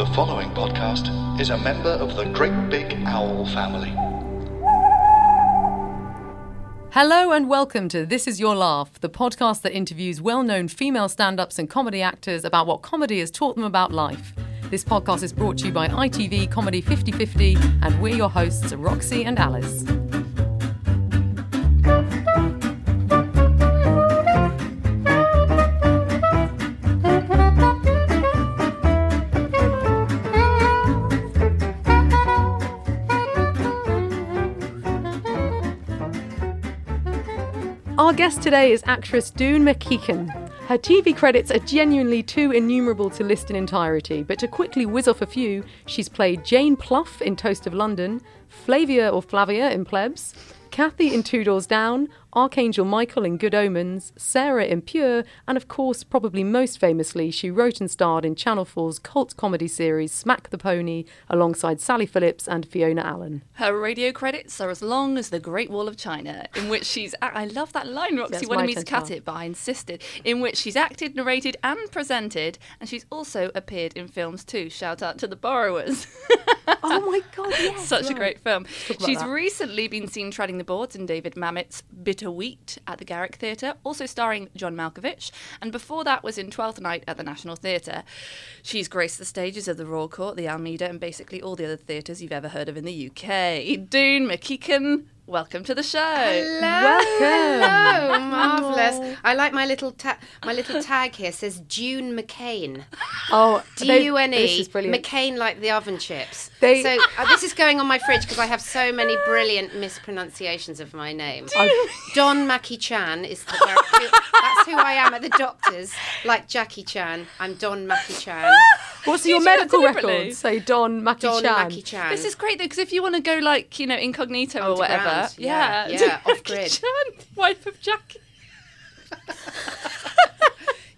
The following podcast is a member of the Great Big Owl family. Hello and welcome to This Is Your Laugh, the podcast that interviews well known female stand ups and comedy actors about what comedy has taught them about life. This podcast is brought to you by ITV Comedy 5050, and we're your hosts, Roxy and Alice. Our guest today is actress Doon Mackichan. Her TV credits are genuinely too innumerable to list in entirety, but to quickly whiz off a few, she's played Jane Pluff in Toast of London, Flavia or Flavia in Plebs, Kathy in Two Doors Down, Archangel Michael in Good Omens, Sarah in Pure, and of course, probably most famously, she wrote and starred in Channel 4's cult comedy series Smack the Pony alongside Sally Phillips and Fiona Allen. Her radio credits are as long as the Great Wall of China, in which she's. I love that line, Roxy That's wanted me to cut it, but I insisted. In which she's acted, narrated, and presented, and she's also appeared in films too. Shout out to The Borrowers. Oh my god, yes! Such a great film. She's that. recently been seen treading the boards in David Mamet's Bitter Wheat at the Garrick Theatre, also starring John Malkovich, and before that was in Twelfth Night at the National Theatre. She's graced the stages of the Royal Court, the Almeida, and basically all the other theatres you've ever heard of in the UK. Doon Mackichan, welcome to the show. Welcome. Oh, marvelous! I like my little ta- my little tag here says June McCain. Oh, D they- U N This E is brilliant. McCain like the oven chips. They- So uh, this is going on my fridge because I have so many brilliant mispronunciations of my name. Don Mackie Chan is the, who, that's who I am at the doctors. Like Jackie Chan, I'm Don Mackie Chan. What's Did your you medical deliberately? record? Say Don Mackie Don Chan. Mackie Chan. This is great though, because if you want to go like, you know, incognito or whatever. Underground, yeah, Yeah. yeah, Jackie off grid. Chan, wife of Jackie.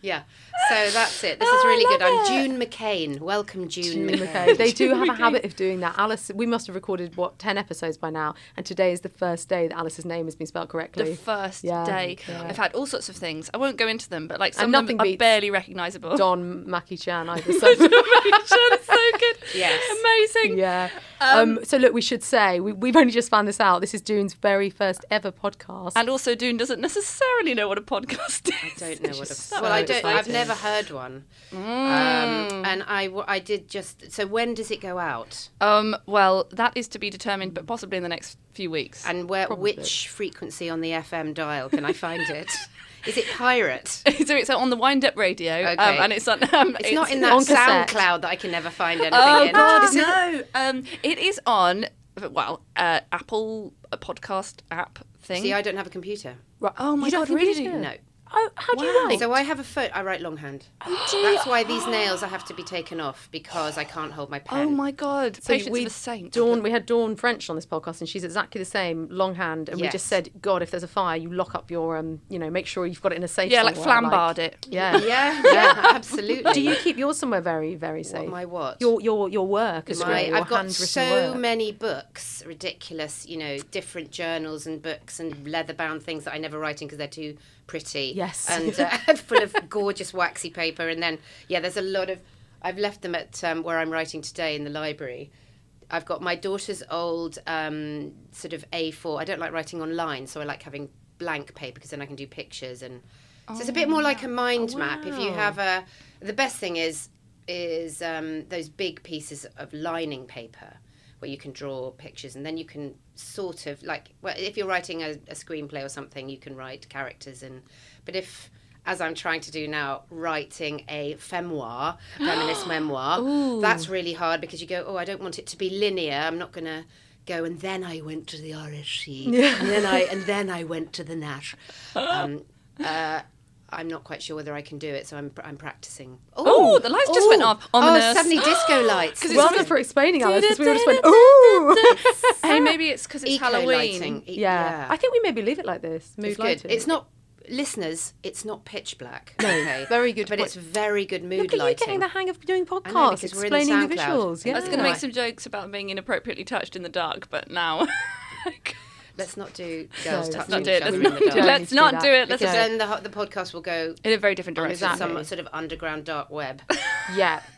yeah. So that's it. This is oh, really good. I'm June McCain. Welcome, June, McCain. Okay, they do have a habit of doing that. Alice, we must have recorded what ten episodes by now, and today is the first day that Alice's name has been spelled correctly. The first Yeah, day. yeah. I've had all sorts of things. I won't go into them, but like And some of nothing them are beats barely recognisable. Don Mackie Chan either. So it's so good. Yes. Amazing. yeah. Um, so look, we should say we, we've only just found this out. This is Doon's very first ever podcast. And also, Doon doesn't necessarily know what a podcast is. I don't know what a So well. I don't. I've never heard one. Mm. Um, and I, w- I did just. So when does it go out? Um, well, that is to be determined, but possibly in the next few weeks. And where? Which frequency on the FM dial can I find it? Is it pirate? so it's on the Wind Up Radio, um, and it's on. Um, It's, not in that. SoundCloud that I can never find anything Oh in. God, Is no! Um, it is on. Well, uh, Apple a podcast app thing. See, I don't have a computer. Right. Oh my You God, really? No. Oh, how do you write? So I have a foot. I write longhand. That's why these nails I have to be taken off because I can't hold my pen. oh my God! So Patience we of a saint. Dawn, we had Dawn French on this podcast, and she's exactly the same, longhand. And we just said, God, if there's a fire, you lock up your, um, you know, make sure you've got it in a safe. yeah, like somewhere, flambard it. Yeah. Yeah, yeah, absolutely. Do you keep yours somewhere very, very safe? my what? Your your your work as My, well. I've got handwritten so work. many books, ridiculous, you know, different journals and books and leather bound things that I never write in because they're too pretty. Yes. And uh, full of gorgeous waxy paper. And then, yeah, there's a lot of. I've left them at um, where I'm writing today in the library. I've got my daughter's old um, sort of A4. I don't like writing online, so I like having blank paper because then I can do pictures and. So it's a bit more like a mind map. If you have a, the best thing is is um, those big pieces of lining paper where you can draw pictures and then you can sort of like well if you're writing a, a screenplay or something you can write characters and but if as I'm trying to do now, writing a femoir, feminist memoir, that's really hard because you go, oh, I don't want it to be linear. I'm not going to go and then I went to the RSC and then I and then I went to the Nash. Um, uh, I'm not quite sure whether I can do it, so I'm I'm practicing. Oh, the lights just went off. Oh, Ominous. suddenly disco lights. Well done for explaining, Alice, because we all just went, ooh. hey, maybe it's because it's Eco Halloween. lighting. E- yeah. I think we maybe leave it like this. Mood it's good. lighting. It's not listeners. It's not pitch black. No, okay? very good but point. it's very good mood Look at you lighting. getting the hang of doing I know, podcasts, because we're in the explaining the, SoundCloud. visuals. Yeah. I was going to make some jokes about being inappropriately touched in the dark, but now. Let's not do girls let's touching not do it. Let's not- dark. Let's Let's not do do it. Let's because then the the podcast will go in a very different onto direction. some sort of underground dark web. Yeah.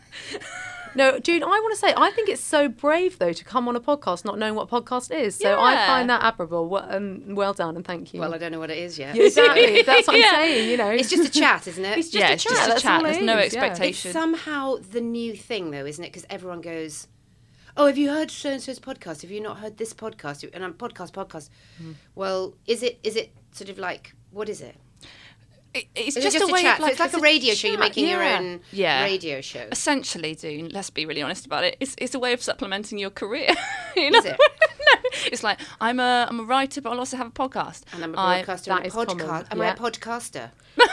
No, June, I want to say, I think it's so brave, though, to come on a podcast not knowing what a podcast is. So I find that admirable. Well, um, well done, and thank you. well, I don't know what it is yet. Yeah, exactly. That's what Yeah. I'm saying, you know. It's just a chat, isn't it? It's just yeah, a it's chat. just a that's chat. all There's no is, yeah. expectation. It's somehow the new thing, though, isn't it? Because everyone goes, "Oh, have you heard so and so's podcast? Have you not heard this podcast?" And I'm podcast, podcast. Hmm. Well, is it is it sort of like what is it? It- it's just, it just a way chat? of So it's like a radio show. You're making your yeah. own Yeah. radio show. Essentially, Doon, let's be really honest about it. It's, it's a way of supplementing your career. you know? Is it? no, it's like I'm a I'm a writer, but I'll also have a podcast. And I'm a I- broadcaster that and a is common, podcast. Am yeah. I a podcaster?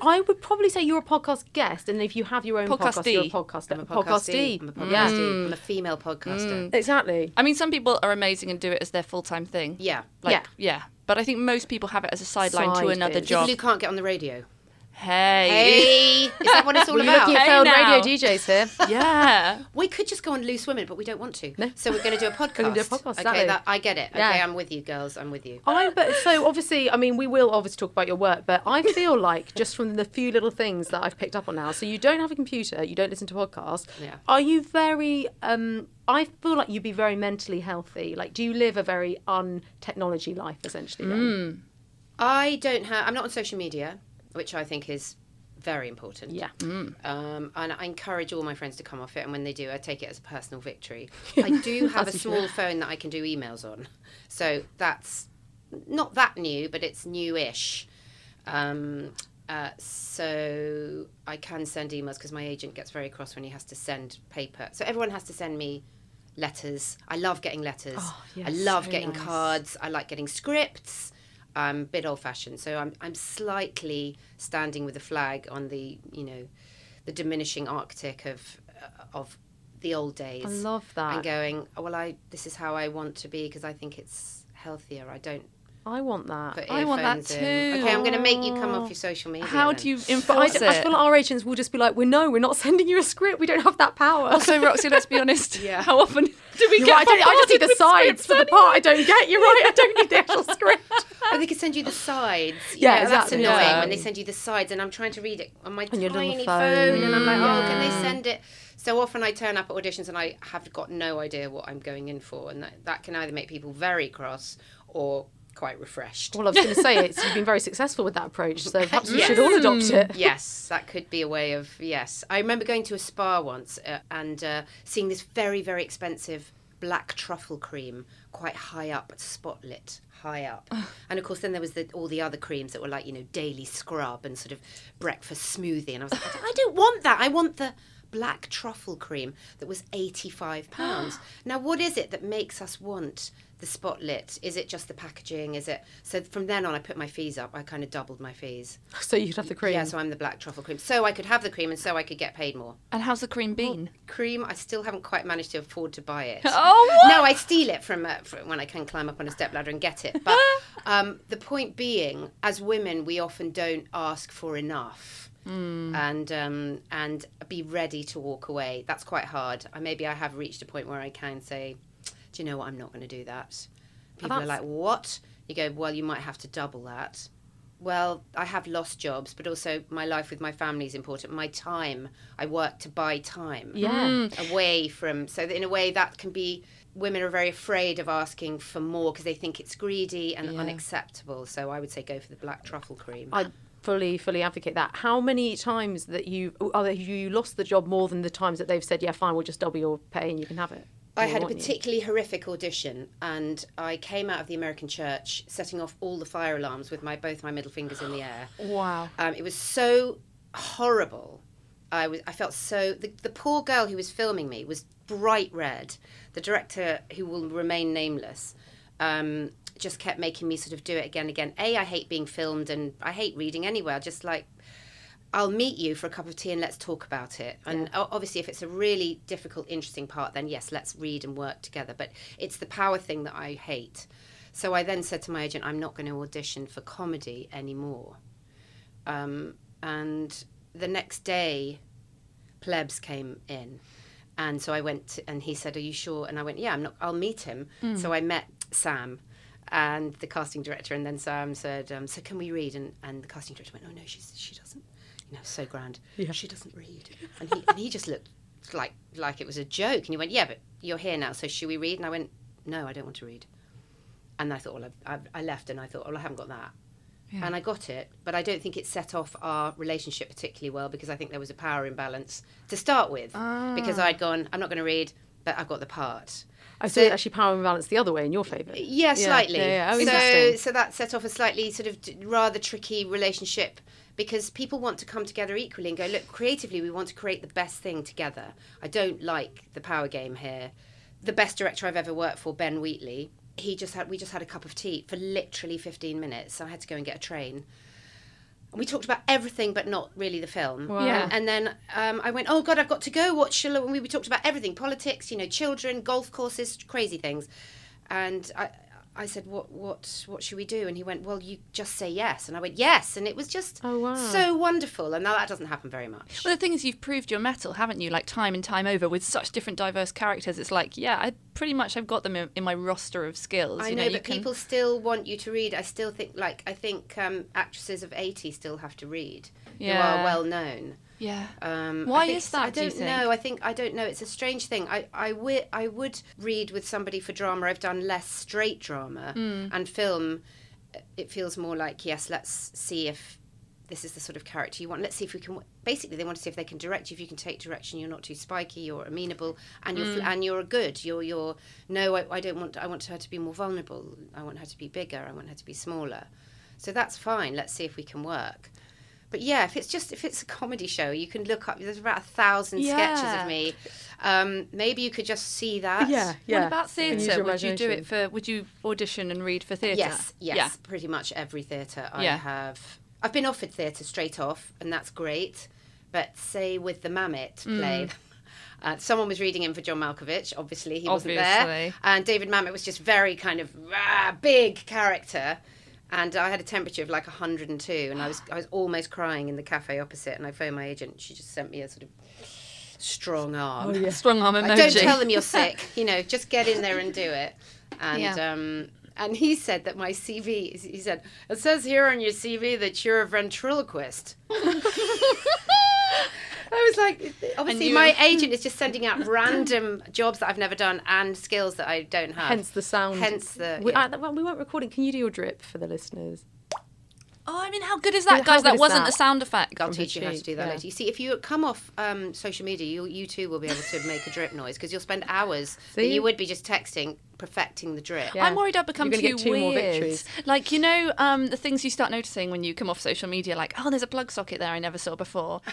I would probably say you're a podcast guest, and if you have your own podcast, you're a Podcastee. podcaster. I'm a podcastee. I'm a Yeah. podcastee. Mm. I'm a female podcaster. Mm. Exactly. I mean, some people are amazing and do it as their full time thing. Yeah. Like, Yeah. yeah. But I think most people have it as a sideline to another biz. job. People who can't get on the radio. Hey. Hey, is that what it's all Well, you're about? looking at Hey failed now. radio DJs here. Yeah. We could just go on loose women, but we don't want to. No. So we're going to do a podcast. gonna do a podcast, Okay, that, I get it. Okay, Yeah. I'm with you, girls. I'm with you. I but so obviously, I mean, we will obviously talk about your work, but I feel like just from the few little things that I've picked up on now. So you don't have a computer, you don't listen to podcasts. Yeah. Are you very? um I feel like you'd be very mentally healthy. Like, do you live a very un-technology life essentially? Then? I don't have. I'm not on social media, which I think is very important. Yeah. Um, and I encourage all my friends to come off it, and when they do, I take it as a personal victory. I do have a small phone that I can do emails on, so that's not that new, but it's newish. Um, uh, so I can send emails because my agent gets very cross when he has to send paper. So everyone has to send me letters. I love getting letters. Oh, I love getting nice. cards. I like getting scripts. I'm a bit old fashioned, so I'm I'm slightly standing with the flag on the you know the diminishing Arctic of uh, of the old days. I love that. And going, oh, well, I this is how I want to be because I think it's healthier. I don't I want that. put I want that earphones in. too. Okay, I'm going to make you come off your social media. How then. do you But I, I feel like our agents will just be like, "We know we're not sending you a script. We don't have that power." also, Roxy, let's be honest. Yeah. How often do we You're get right, I, don't, I just need the sides scripts for the part I don't get. You're right. I don't need the actual script. Oh, they can send you the sides. Yeah, Yeah, that's exactly. annoying Yeah. when they send you the sides, and I'm trying to read it on my On your little tiny phone. phone. and I'm like, oh, can they send it? So often I turn up at auditions and I have got no idea what I'm going in for, and that, that can either make people very cross or quite refreshed. Well, I was going to say it's you've been very successful with that approach, so perhaps we Yes. should all adopt it. yes, that could be a way of yes. I remember going to a spa once uh, and uh, seeing this very very expensive black truffle cream quite high up, spotlit high up, and of course then there was the, all the other creams that were like you know daily scrub and sort of breakfast smoothie, and I was like, I don't want that. I want the black truffle cream that was eighty five pounds. now, what is it that makes us want? The spotlit? Is it just the packaging? Is it so? From then on, I put my fees up. I kind of doubled my fees. So you'd have the cream. Yeah, so I'm the black truffle cream. So I could have the cream and so I could get paid more. And how's the cream been? Cream, I still haven't quite managed to afford to buy it. Oh, what? No, I steal it from, uh, from when I can climb up on a stepladder and get it. But um, the point being, as women, we often don't ask for enough. And um, and be ready to walk away. That's quite hard. I, maybe I have reached a point where I can say, "Do you know what? I'm not going to do that." People are like, "What?" You go, "Well, you might have to double that." Well, I have lost jobs, but also my life with my family is important. My time, I work to buy time Yeah. Mm. away from. So that in a way, that can be. Women are very afraid of asking for more because they think it's greedy and Yeah. unacceptable. So I would say go for the black truffle cream. I fully, fully advocate that. How many times that you are you lost the job more than the times that they've said, "Yeah, fine, we'll just double your pay and you can have it." I had a want you. particularly horrific audition, and I came out of the American church setting off all the fire alarms with my both my middle fingers in the air. Wow. Um, it was so horrible. I was. I felt so. The, the poor girl who was filming me was bright red. The director, who will remain nameless, um, just kept making me sort of do it again and again. A, I hate being filmed and I hate reading anyway. I just like, I'll meet you for a cup of tea and let's talk about it. And o- obviously, if it's a really difficult, interesting part, then yes, let's read and work together. But it's the power thing that I hate. So I then said to my agent, I'm not going to audition for comedy anymore. Um, and the next day, plebs came in and so i went to, and he said are you sure and i went yeah i'm not i'll meet him so i met sam and the casting director and then sam said um, so can we read and, and the casting director went oh no she's, she doesn't so grand Yeah. she doesn't read and he, and he just looked like like it was a joke and he went yeah but you're here now so should we read and i went no i don't want to read and i thought well i, I, I left and i thought well i haven't got that and I got it, but I don't think it set off our relationship particularly well because I think there was a power imbalance to start with. Because ah. I'd gone, I'm not going to read, but I've got the part. I saw actually power imbalance the other way in your favour. Yeah, slightly. Yeah, yeah. Oh, so, so that set off a slightly sort of rather tricky relationship because people want to come together equally and go, look, creatively, we want to create the best thing together. I don't like the power game here. The best director I've ever worked for, Ben Wheatley, he just had we just had a cup of tea for literally 15 minutes. So I had to go and get a train. And we talked about everything but not really the film. Yeah. And, then um, I went, oh God, I've got to go. What shall And we, we talked about everything politics, you know, children, golf courses, crazy things. And I, I said, what, what, what should we do? And he went, well, you just say yes. And I went, yes. And it was just Oh, wow. so wonderful. And now that doesn't happen very much. Well, the thing is, you've proved your mettle, haven't you? Like time and time over with such different, diverse characters. It's like, yeah, I pretty much I've got them in, in my roster of skills. I you know, you but can- people still want you to read. I still think, like, I think um, actresses of 80 still have to read who are well known. Yeah. Um, Why is that, I do don't think? know. I think I don't know. It's a strange thing. I I wi- I would read with somebody for drama. I've done less straight drama Hmm. and film. It feels more like yes. Let's see if this is the sort of character you want. Let's see if we can. Basically, they want to see if they can direct you. If you can take direction, you're not too spiky. You're amenable, and you're Hmm. fl- and you're good. You're you're no. I, I don't want. I want her to be more vulnerable. I want her to be bigger. I want her to be smaller. So that's fine. Let's see if we can work. But yeah, if it's just if it's a comedy show, you can look up. There's about a thousand sketches of me. Um, maybe you could just see that. Yeah, yeah. What about And use theatre? Would you do it for? Would you audition and read for theatre? Yes, yes. Yeah. Pretty much every theatre I Yeah. have. I've been offered theatre straight off, and that's great. But say with the Mamet Mm. play. Uh, someone was reading in for John Malkovich. Obviously, he wasn't there, and David Mamet was just very kind of rah, big character. And I had a temperature of like 102, and I was I was almost crying in the cafe opposite. And I phoned my agent. She just sent me a sort of strong arm. Strong arm emoji. Like, don't tell them you're sick. You know, just get in there and do it. And Yeah. um, and he said that my CV. He said it says here on your CV that you're a ventriloquist. I was like, obviously, you- my agent is just sending out random jobs that I've never done and skills that I don't have. Hence the sound. Hence the. We, yeah. well, we weren't recording. Can you do your drip for the listeners? Oh, I mean, how good is How that, guys? That wasn't that? a sound effect. I'll teach you how to do that yeah. later. You see, if you come off um, social media, you you too will be able to make a drip noise because you'll spend hours that you would be just texting, perfecting the drip. Yeah. I'm worried I'll become You're too get two weird. more victories. Like you know, um, the things you start noticing when you come off social media, like oh, there's a plug socket there I never saw before.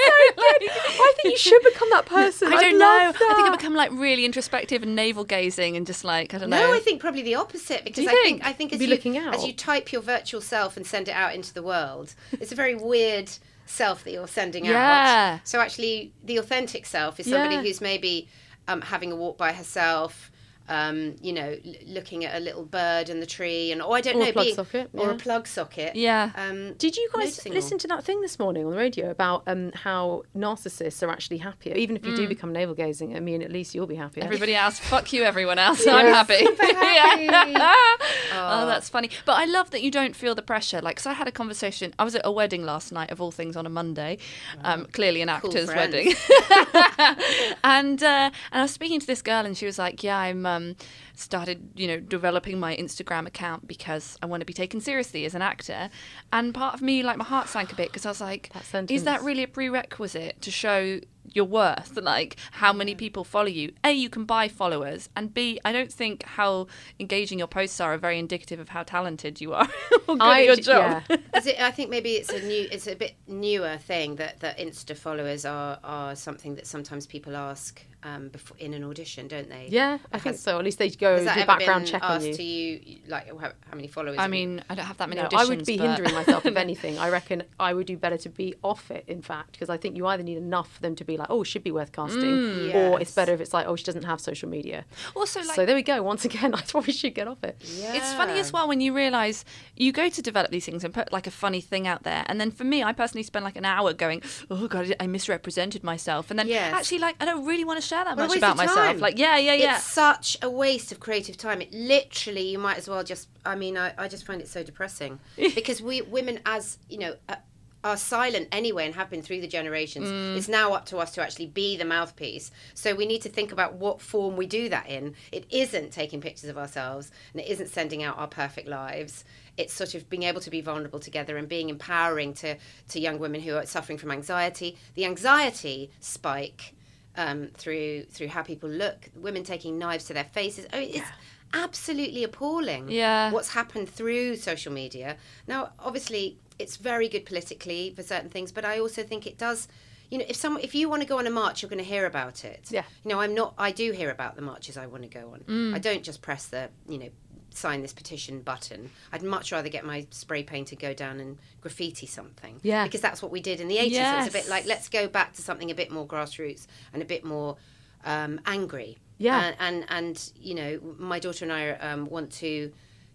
I think you should become that person. I I'd don't know. love I think that. I become like really introspective and navel gazing and just like I don't know. No, I think probably the opposite because you I think think? I think as Be you looking out. as you type your virtual self and send it out into the world, it's a very weird self that you're sending Yeah. out. So actually, the authentic self is somebody Yeah. who's maybe um, having a walk by herself. Um, you know, l- looking at a little bird in the tree, and oh, I don't Or a know, plug being- socket, or a plug socket. Yeah. Um, Did you guys listen more. to that thing this morning on the radio about um, how narcissists are actually happier? Even if you do become navel gazing, I mean, at least you'll be happier. Everybody else, fuck you, everyone else. I'm happy. happy. Yeah. oh, that's funny. But I love that you don't feel the pressure. Like, 'cause I had a conversation. I was at a wedding last night, of all things, on a Monday. Um, clearly, an actor's friends. wedding. and uh, and I was speaking to this girl, and she was like, "Yeah, I'm um, started, you know, developing my Instagram account because I want to be taken seriously as an actor." And part of me, like, my heart sank a bit because I was like, That "Is that really a prerequisite to show?" your worth, like how many people follow you. A, you can buy followers, and B, I don't think how engaging your posts are are very indicative of how talented you are or good I at your job. yeah. Is it, I think maybe it's a new, it's a bit newer thing that that Insta followers are are something that sometimes people ask um, before in an audition, don't they? Yeah, I think so. At least they go Has do that a ever background been check on asked you. to you, like how, how many followers? I have you- mean, I don't have that many No, auditions. I would be but- hindering myself if anything. I reckon I would do better to be off it, in fact, because I think you either need enough for them to be like, oh, she'd be worth casting, Mm. or it's better if it's like, oh, she doesn't have social media. Also, like, so there we go. Once again, I probably should get off it. It's funny as well when you realise you go to develop these things and put like a funny thing out there, and then for me, I personally spend like an hour going, "Oh God, I misrepresented myself," and then Yes. actually, like, I don't really want to share that What a much about myself. Like, yeah, yeah, yeah. It's such a waste of creative time. It literally, you might as well just. I mean, I, I just find it so depressing because we women, as you know, uh, are silent anyway and have been through the generations. Mm. It's now up to us to actually be the mouthpiece. So we need to think about what form we do that in. It isn't taking pictures of ourselves and it isn't sending out our perfect lives. It's sort of being able to be vulnerable together and being empowering to, to young women who are suffering from anxiety. The anxiety spike um, through through how people look, women taking knives to their faces. I mean, it's absolutely appalling. Yeah. what's happened through social media. Now, obviously, it's very good politically for certain things, but I also think it does. You know, if some if you want to go on a march, you're going to hear about it. Yeah. You know, I'm not. I do hear about the marches I want to go on. Mm. I don't just press the you know sign this petition button. I'd much rather get my spray paint and go down and graffiti something. Yeah. Because that's what we did in the 80s. It was a bit like let's go back to something a bit more grassroots and a bit more um, angry. Yeah. And, and and you know, my daughter and I um, want to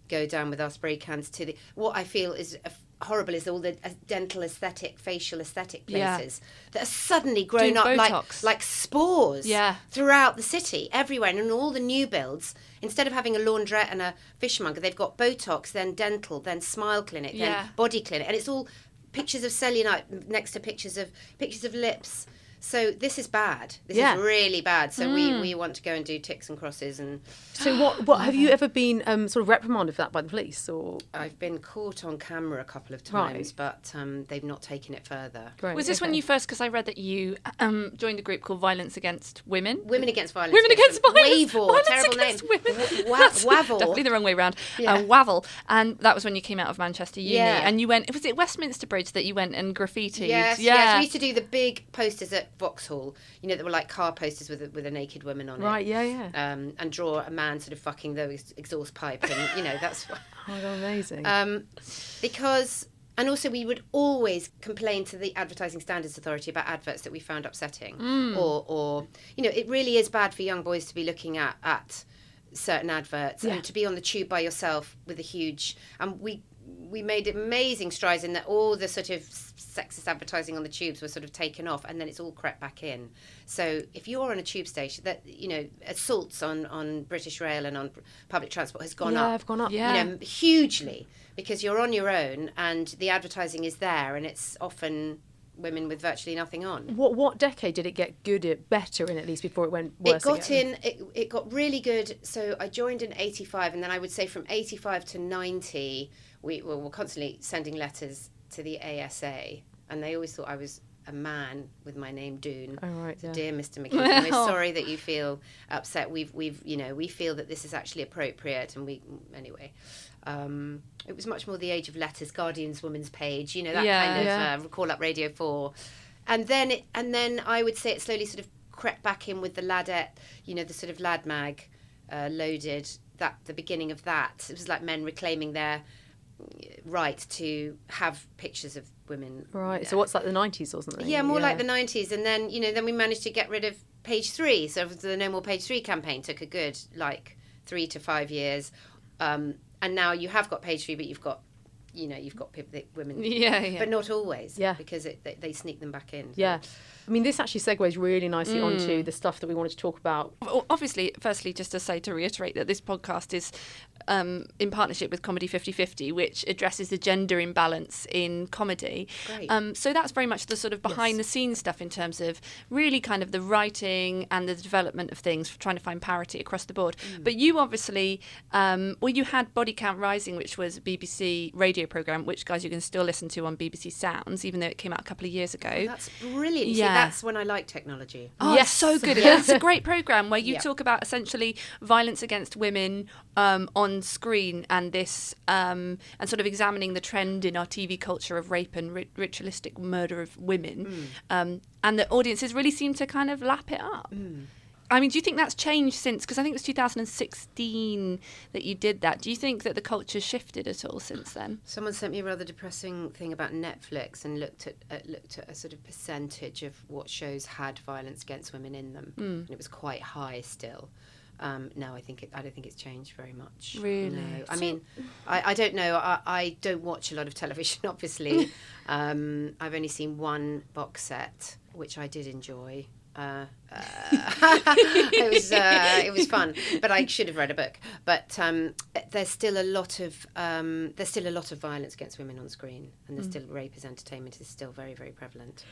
go down with our spray cans to the. What I feel is uh, horrible is all the dental aesthetic, facial aesthetic Yeah. places that are suddenly grown Doing up like Botox. like spores Yeah. throughout the city, everywhere, and in all the new builds. Instead of having a laundrette and a fishmonger, they've got Botox, then dental, then smile clinic, Yeah. then body clinic, and it's all pictures of cellulite next to pictures of pictures of lips. So this is bad. This Yeah. is really bad. So we, we want to go and do ticks and crosses, and So what? What have you ever been um, sort of reprimanded for that by the police or? I've been caught on camera a couple of Right. times, but um, they've not taken it further. Great, Was this when you first? Because I read that you um, joined a group called Violence Against Women. Women Against Violence. Women Against Violence. Wavell, Violence terrible against name. Women. Wa- That's Wavell. Definitely the wrong way round. Yeah. Uh, Wavell. And that was when you came out of Manchester Uni. Yeah. And you went, was it Westminster Bridge that you went and graffitied? Yes, yeah. yes. We used to do the big posters at Vauxhall. You know, that were like car posters with a, with a naked woman on it. Right. Yeah. Yeah. Um, and draw a man sort of fucking the ex- exhaust pipe, and you know that's what. oh god, amazing. Um, because, and also we would always complain to the Advertising Standards Authority about adverts that we found upsetting, or, or you know, it really is bad for young boys to be looking at at certain adverts Yeah. and to be on the tube by yourself with a huge. And we we made amazing strides in that all the sort of sexist advertising on the tubes was sort of taken off and then it's all crept back in so if you're on a tube station that you know assaults on on british rail and on public transport has gone yeah, up I've gone up. Yeah. you know, hugely because you're on your own and the advertising is there and it's often women with virtually nothing on. What what decade did it get good at better in at least before it went worse? It got again? in. It, it got really good. So I joined in '85, and then I would say from '85 to '90, we were, were constantly sending letters to the ASA, and they always thought I was a man with my name Doon. Oh, right, So yeah. dear Mr. McKeon, we're sorry that you feel upset. We've we've you know we feel that this is actually appropriate, and we anyway. Um, it was much more the age of letters, Guardian's Woman's Page, you know that Yeah. kind of Yeah. uh, call up Radio Four, and then it, and then I would say it slowly sort of crept back in with the ladette, you know, the sort of lad mag, uh, loaded. That the beginning of that, it was like men reclaiming their right to have pictures of women. Right. So what's like the nineties or something? Yeah, more like the nineties, and then you know, then we managed to get rid of page three. So the No More Page Three campaign took a good like three to five years, um, and now you have got page three, but you've got, you know, you've got people, women, Yeah, yeah. but not always, Yeah. because it, they, they sneak them back in. so. Yeah. I mean, this actually segues really nicely Mm. onto the stuff that we wanted to talk about. Obviously, firstly, just to say to reiterate that this podcast is um, in partnership with Comedy 5050, which addresses the gender imbalance in comedy. Um, so that's very much the sort of behind the scenes stuff in terms of really kind of the writing and the development of things, for trying to find parity across the board. Mm. But you obviously, um, well, you had Body Count Rising, which was a BBC radio radio program, which guys you can still listen to on BBC Sounds, even though it came out a couple of years ago. That's brilliant. Yeah. See, that's when I like technology. Oh, Yes. it's so good. It's a great program where you Yeah. talk about essentially violence against women um, on screen and this um, and sort of examining the trend in our TV culture of rape and ri- ritualistic murder of women. Um, and the audiences really seem to kind of lap it up. I mean, do you think that's changed since? Because I think it was 2016 that you did that. Do you think that the culture shifted at all since then? Someone sent me a rather depressing thing about Netflix and looked at uh, looked at a sort of percentage of what shows had violence against women in them, and it was quite high still. Um, no, I think it, I don't think it's changed very much. Really? No. I mean, I, I don't know. I, I don't watch a lot of television. Obviously, um, I've only seen one box set, which I did enjoy. Uh, uh, it was uh, it was fun, but I should have read a book. But um, there's still a lot of um, there's still a lot of violence against women on screen, and there's still rape as entertainment is still very very prevalent.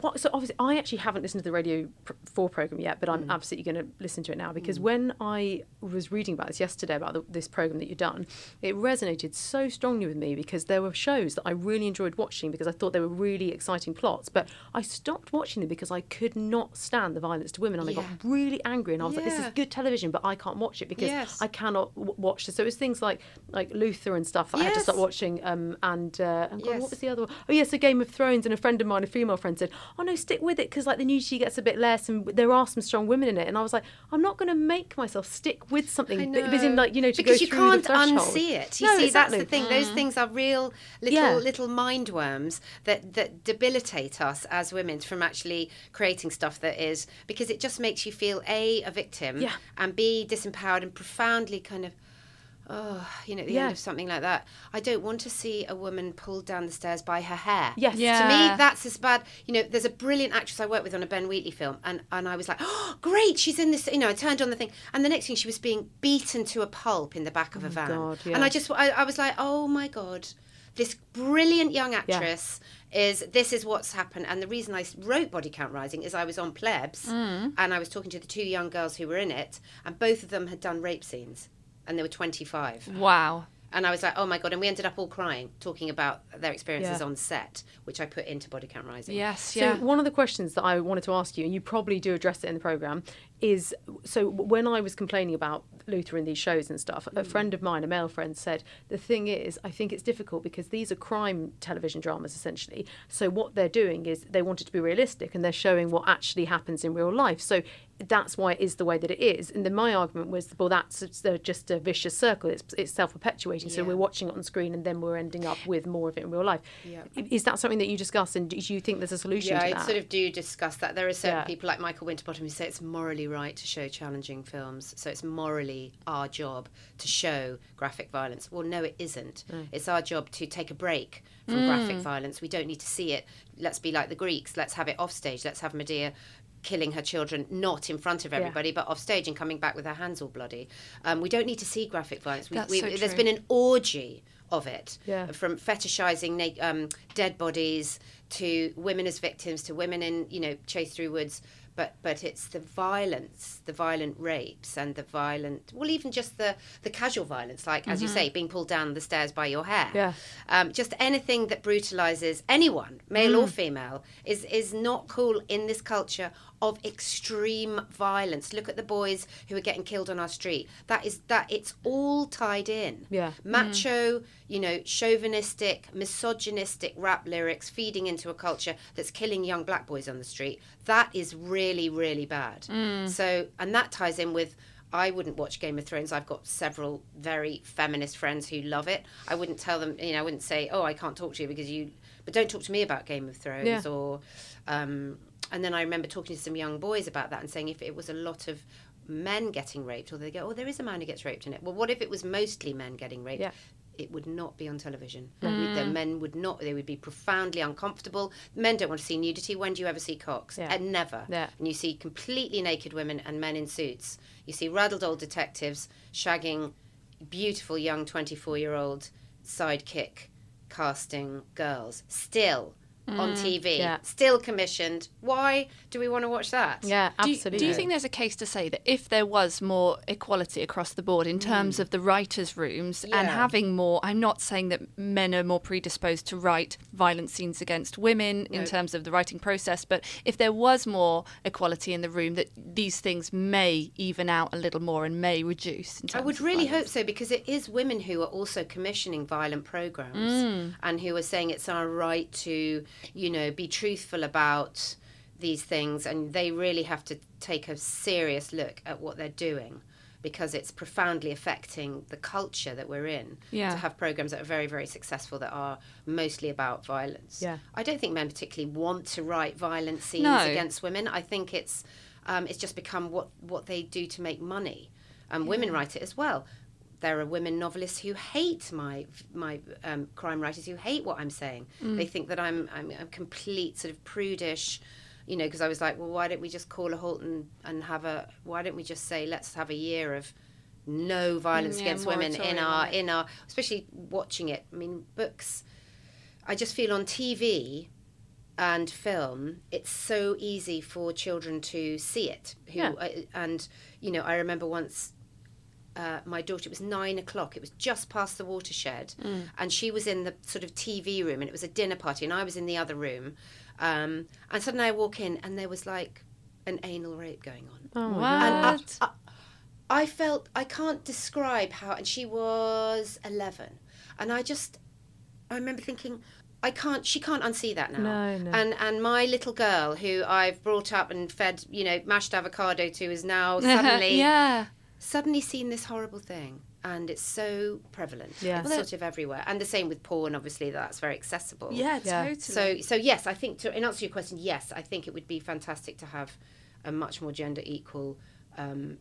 What, so obviously, I actually haven't listened to the Radio 4 program yet, but I'm Mm. absolutely going to listen to it now because when I was reading about this yesterday about the, this program that you've done, it resonated so strongly with me because there were shows that I really enjoyed watching because I thought they were really exciting plots, but I stopped watching them because I could not stand the violence to women and I got really angry and I was like, this is good television, but I can't watch it because Yes. I cannot w- watch this. So it was things like like Luther and stuff that I had to Yes. start watching. Um, and uh, and God, Yes. what was the other one? Oh yes, a Game of Thrones. And a friend of mine, a female friend, said, "Oh no, stick with it because like the nudity gets a bit less, and there are some strong women in it." And I was like, "I'm not going to make myself stick with something, I b- as in like you know to because you can't unsee it. You No, see, exactly. that's the thing. Those things are real little Yeah. little mind worms that that debilitate us as women from actually creating stuff that is because it just makes you feel a a victim Yeah. and b disempowered and profoundly kind of. Oh, you know, at the Yeah. end of something like that. I don't want to see a woman pulled down the stairs by her hair. Yes. Yeah. To me, that's as bad. You know, there's a brilliant actress I worked with on a Ben Wheatley film, and, and I was like, oh, great, she's in this. You know, I turned on the thing, and the next thing she was being beaten to a pulp in the back of a oh van. God, yeah. And. I just, I, I was like, oh my God, this brilliant young actress is, this is what's happened. And the reason I wrote Body Count Rising is I was on Plebs, Mm. and I was talking to the two young girls who were in it, and both of them had done rape scenes, and they were 25. Wow. And I was like, oh my God. And we ended up all crying, talking about their experiences Yeah. on set, which I put into Body Count Rising. Yes. So Yeah. So, one of the questions that I wanted to ask you, and you probably do address it in the program, is so when I was complaining about Luther in these shows and stuff, a mm. friend of mine, a male friend, said the thing is, I think it's difficult because these are crime television dramas essentially. So what they're doing is they want it to be realistic, and they're showing what actually happens in real life. So that's why it is the way that it is. And then my argument was, well, that's just a vicious circle. It's it's self perpetuating. So we're watching it on screen, and then we're ending up with more of it in real life. Yeah. Is that something that you discuss, and do you think there's a solution Yeah, to I sort of do discuss that. There are certain Yeah. people like Michael Winterbottom who say it's morally right to show challenging films. So it's morally our job to show graphic violence. Well, no, it isn't. Mm. It's our job to take a break from graphic mm. violence. We don't need to see it. Let's be like the Greeks. Let's have it off stage. Let's have Medea killing her children not in front of everybody but off stage and coming back with her hands all bloody. Um, we don't need to see graphic violence. We, That's we, so there's been an orgy of it Yeah. from fetishizing na- um, dead bodies to women as victims to women in you know chased through woods. But but it's the violence the violent rapes and the violent well even just the the casual violence like as you say being pulled down the stairs by your hair. Yeah. um, just anything that brutalizes anyone male or female is is not cool in this culture of extreme violence look at the boys who are getting killed on our street that is that it's all tied in Yeah. macho, you know, chauvinistic, misogynistic rap lyrics feeding into a culture that's killing young black boys on the street. That is really, really bad. So, and that ties in with. I wouldn't watch Game of Thrones. I've got several very feminist friends who love it. I wouldn't tell them, you know, I wouldn't say, "Oh, I can't talk to you because you," but don't talk to me about Game of Thrones Yeah. or. Um, and then I remember talking to some young boys about that and saying if it was a lot of men getting raped, or they go, "Oh, there is a man who gets raped in it." Well, what if it was mostly men getting raped? Yeah. it would not be on television. We- The mm. men would not. They would be profoundly uncomfortable. Men don't want to see nudity. When do you ever see cocks? Yeah. And never. Yeah. And you see completely naked women and men in suits. You see raddled old detectives shagging beautiful young twenty-four-year-old sidekick casting girls. Still, on TV, yeah. still commissioned. Why do we want to watch that? Yeah, Do you, absolutely. do you think there's a case to say that if there was more equality across the board in terms of the writers' rooms and having more, I'm not saying that men are more predisposed to write violent scenes against women in terms of the writing process, but if there was more equality in the room, that these things may even out a little more and may reduce. In I would of really violence. hope so because it is women who are also commissioning violent programs Mm. and who are saying it's our right to, you know, be truthful about these things and they really have to take a serious look at what they're doing because it's profoundly affecting the culture that we're in Yeah. to have programs that are very very successful that are mostly about violence Yeah. i don't think men particularly want to write violent scenes No. against women i think it's um, it's just become what what they do to make money and women write it as well there are women novelists who hate my my um, crime writers who hate what I'm saying. They think that I'm I'm a complete sort of prudish, you know, because I was like, well, why don't we just call a halt and, and have a why don't we just say let's have a year of no violence Yeah, against women in our in our especially watching it. I mean, books. I just feel on TV and film, it's so easy for children to see it. Who Yeah. uh, and you know, I remember once uh, my daughter, it was nine o'clock, it was just past the watershed, and she was in the sort of TV room, and it was a dinner party, and I was in the other room. Um, and suddenly I walk in, and there was like an anal rape going on. Oh, What? And I, I, I felt, I can't describe how, and she was 11. And I just, I remember thinking, I can't, she can't unsee that now. No, no. And and my little girl, who I've brought up and fed, you know, mashed avocado to, is now suddenly yeah. Suddenly seen this horrible thing and it's so prevalent Yeah. Well, sort of everywhere and the same with porn obviously that's very accessible Yeah, Yeah. totally. so so yes i think to in answer to your question yes i think it would be fantastic to have a much more gender equal um,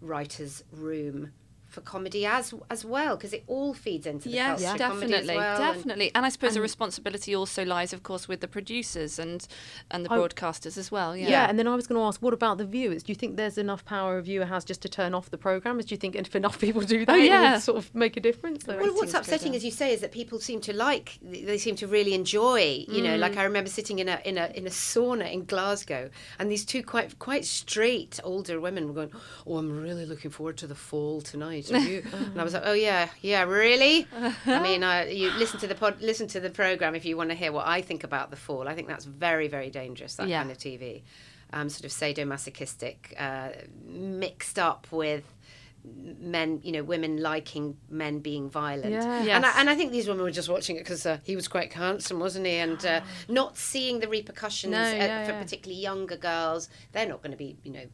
writers room for comedy as as well because it all feeds into the Yes, culture comedy as definitely, well, and- definitely. And, I suppose the responsibility also lies, of course, with the producers and and the I- broadcasters as well. Yeah. Yeah. and then I was going to ask, what about the viewers? Do you think there's enough power a viewer has just to turn off the programmes? Do you think if enough people do that, it yeah. will sort of make a difference? Or- Well, what's upsetting, as you say, is that people seem to like. They seem to really enjoy. You know, Mm. like I remember sitting in a in a in a sauna in Glasgow, and these two quite quite straight older women were going, "Oh, I'm really looking forward to the fall tonight." You? and I was like, "Oh yeah, yeah, really?" I mean, uh, you listen to the pod, listen to the program if you want to hear what I think about the fall. I think that's very very dangerous. That Yeah. kind of TV, um, sort of sadomasochistic, uh, mixed up with men, you know, women liking men being violent. Yeah. And, I, and I think these women were just watching it because uh, he was quite handsome, wasn't he? And uh, not seeing the repercussions No, uh, yeah, for yeah. particularly younger girls. They're not going to be, you know,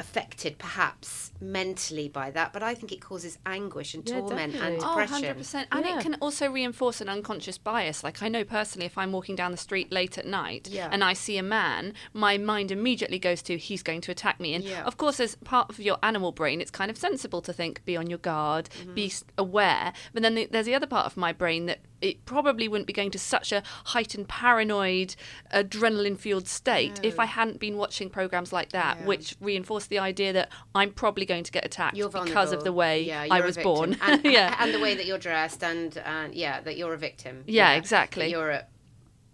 affected perhaps mentally by that, but I think it causes anguish and Yeah, torment and definitely. Oh, depression. 100%. And Yeah. it can also reinforce an unconscious bias. Like, I know personally, if I'm walking down the street late at night Yeah. and I see a man, my mind immediately goes to, he's going to attack me. And Yeah. of course, as part of your animal brain, it's kind of sensible to think, be on your guard, mm-hmm. be aware. But then the, there's the other part of my brain that it probably wouldn't be going to such a heightened, paranoid, adrenaline fueled state if I hadn't been watching programs like that, Yeah. which reinforce the idea that I'm probably going to get attacked because of the way yeah, I was born. and, yeah. and the way that you're dressed, and uh, yeah, that you're a victim. Yeah, that exactly. You're a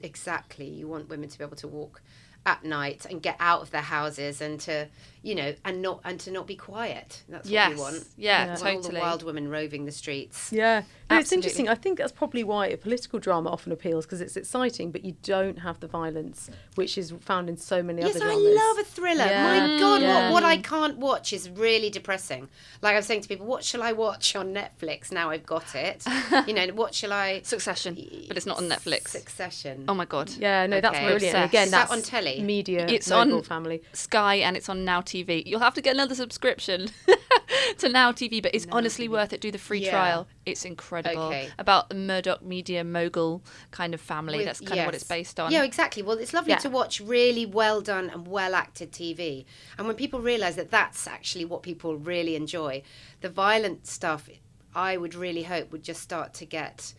exactly. You want women to be able to walk at night and get out of their houses and to you know and not and to not be quiet. That's what Yes. we want. Yeah, We want totally. All the wild women roving the streets. Yeah, no, it's interesting. I think that's probably why a political drama often appeals because it's exciting, but you don't have the violence which is found in so many other. Yes, other I love a thriller. Yeah. My mm, God, Yeah. what, what I can't watch is really depressing. Like I'm saying to people, what shall I watch on Netflix now I've got it? you know, what shall I? Succession, but it's not on Netflix. Succession. Oh my god. Yeah, no, that's Okay. brilliant. And Obsessed. again, Is that that's on telly? Media, It's on family. Sky and it's on Now TV. You'll have to get another subscription to Now TV, but it's honestly worth it. Do the free Yeah. trial. It's incredible. Okay. About the Murdoch media mogul kind of family. With- That's kind of what it's based on. Yeah, exactly. Well, it's lovely Yeah. to watch really well done and well acted TV. And when people realise that that's actually what people really enjoy, the violent stuff, I would really hope would just start to get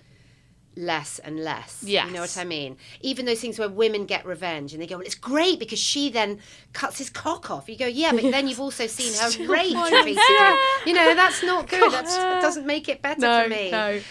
less and less. Yeah, You know what I mean? Even those things where women get revenge and they go, well, it's great because she then cuts his cock off. You go, yeah, but then you've also seen her rage. You know, that's not good. That's, that doesn't make it better No, for me. no.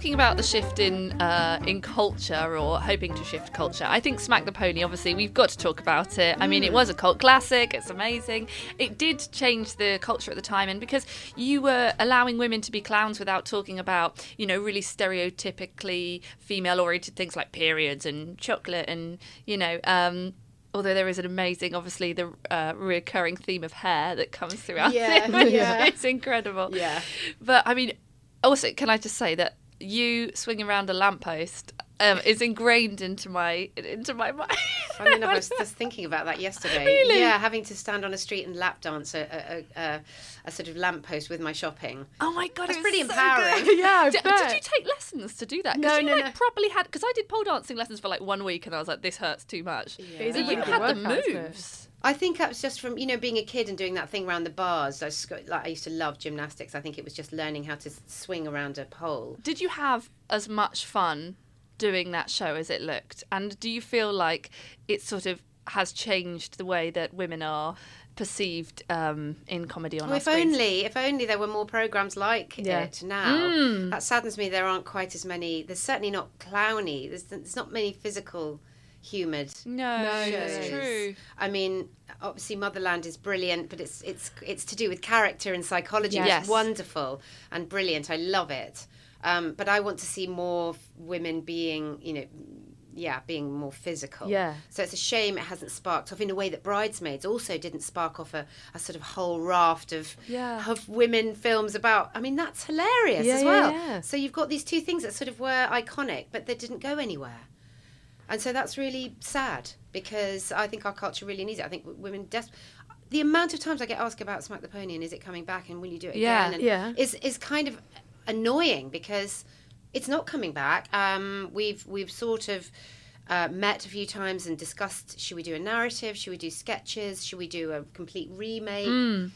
Talking about the shift in uh, in culture or hoping to shift culture, I think Smack the Pony. Obviously, we've got to talk about it. I mean, it was a cult classic. It's amazing. It did change the culture at the time, and because you were allowing women to be clowns without talking about, you know, really stereotypically female-oriented things like periods and chocolate, and you know. Um, although there is an amazing, obviously, the uh, recurring theme of hair that comes throughout Yeah, it, yeah. is incredible. Yeah. But I mean, also, can I just say that you swinging around a lamppost um, is ingrained into my into my mind. I mean, I was just thinking about that yesterday. Really? Yeah, having to stand on a street and lap dance a, a, a, a sort of lamppost with my shopping. Oh my god, That's it pretty so empowering. good. Yeah, I Did, bet. did you take lessons to do that? No, you no, like no. properly had because I did pole dancing lessons for like one week and I was like, this hurts too much. It is So you had the workout, isn't moves. I think that was just from you know being a kid and doing that thing around the bars. I like I used to love gymnastics. I think it was just learning how to swing around a pole. Did you have as much fun doing that show as it looked? And do you feel like it sort of has changed the way that women are perceived um, in comedy on Well, if screens? only if only there were more programs like Yeah. it now. That saddens me. There aren't quite as many. There's certainly not clowny. There's, there's not many physical humoured No, No, that's true. I mean, obviously Motherland is brilliant, but it's it's it's to do with character and psychology. Yes. It's wonderful and brilliant. I love it. Um, but I want to see more women being, you know, yeah, being more physical. Yeah. So it's a shame it hasn't sparked off in a way that Bridesmaids also didn't spark off a, a sort of whole raft of Yeah. of women films about. I mean, that's hilarious Yeah, as yeah, well. yeah. So you've got these two things that sort of were iconic, but they didn't go anywhere. And so that's really sad because I think our culture really needs it. I think women des- the amount of times I get asked about Smack the Pony and is it coming back and will you do it Yeah, again? And yeah. Is is kind of annoying because it's not coming back. Um, we've we've sort of uh, met a few times and discussed should we do a narrative, should we do sketches, should we do a complete remake, Mm.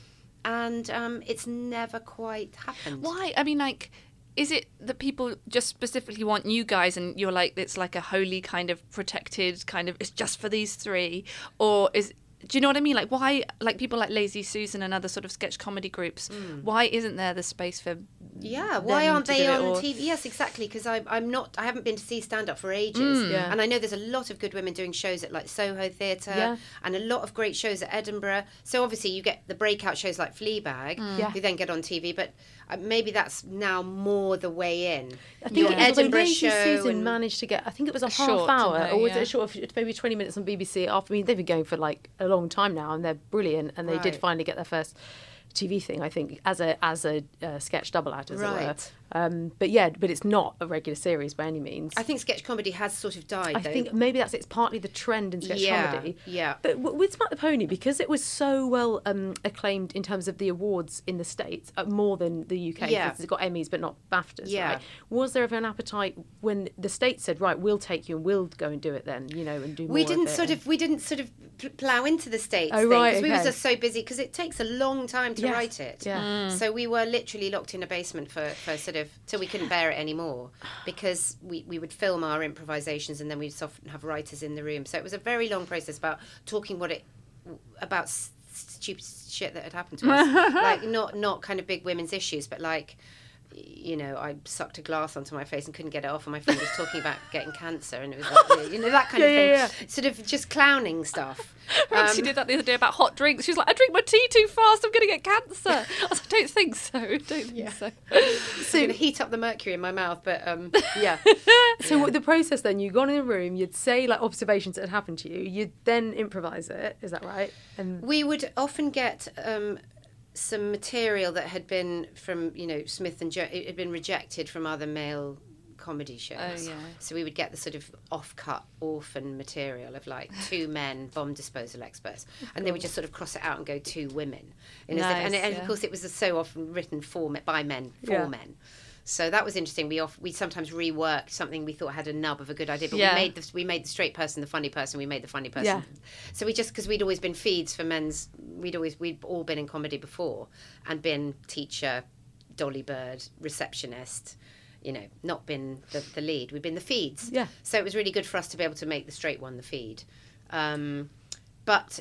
and um, it's never quite happened. Why? I mean, like, is it that people just specifically want you guys and you're like, it's like a holy kind of protected kind of, it's just for these three? Or is, do you know what I mean? Like, why, like people like Lazy Susan and other sort of sketch comedy groups, hmm. why isn't there the space for. Yeah, why aren't they on or- TV? Yes, exactly. Because I'm not. I haven't been to see stand up for ages, Yeah. and I know there's a lot of good women doing shows at like Soho Theatre, Yeah. and a lot of great shows at Edinburgh. So obviously you get the breakout shows like Fleabag, Yeah. who then get on TV. But uh, maybe that's now more the way in. I think Your it was Edinburgh Lazy show Susan and- managed to get. I think it was a, A half short, hour, didn't they? or was it a short of maybe twenty minutes on BBC? After I mean, they've been going for like a long time now, and they're brilliant. And they did finally get their first TV thing. I think as a as a uh, sketch double act, as it were. Um, but yeah, but it's not a regular series by any means. I think sketch comedy has sort of died. I though. think maybe that's it's partly the trend in sketch Yeah, comedy. yeah. But w- with Smack the Pony, because it was so well um, acclaimed in terms of the awards in the states, uh, more than the UK. Yeah. because It got Emmys, but not BAFTAs. Yeah. Right? Was there ever an appetite when the states said, "Right, we'll take you and we'll go and do it then," you know, and do more we didn't of sort and- of we didn't sort of pl- plow into the states Oh, thing right, because we were just so busy because it takes a long time to Yes, write it. yeah. Mm. So we were literally locked in a basement for, for sort of till we couldn't bear it anymore because we, we would film our improvisations and then we'd often have writers in the room. So it was a very long process about talking what it about stupid shit that had happened to us, like not not kind of big women's issues, but like. You know, I sucked a glass onto my face and couldn't get it off, and my friend was talking about getting cancer, and it was like, you know, that kind Yeah, of thing. yeah, Sort of just clowning stuff. Um, did that the other day about hot drinks. She was like, I drink my tea too fast, I'm going to get cancer. I was like, don't think so. Don't think so. so to heat up the mercury in my mouth, but um, yeah. So what the process then? You got in a room, you'd say like observations that had happened to you, you'd then improvise it. Is that right? And We would often get um, some material that had been from, you know, Smith and jo- it had been rejected from other male comedy shows. Oh, yeah. So we would get the sort of off-cut orphan material of like two men bomb disposal experts, and they would just sort of cross it out and go two women. In as if- and, Nice, and yeah. of course, it was so often written for by men for Yeah. men. So that was interesting. We off, we sometimes reworked something we thought had a nub of a good idea, but Yeah. we made the we made the straight person the funny person. We made the funny person Yeah. so we just because we'd always been feeds for men's, we'd always we'd all been in comedy before and been teacher, dolly bird, receptionist, you know, not been the, the lead. We'd been the feeds. Yeah. So it was really good for us to be able to make the straight one the feed. Um, but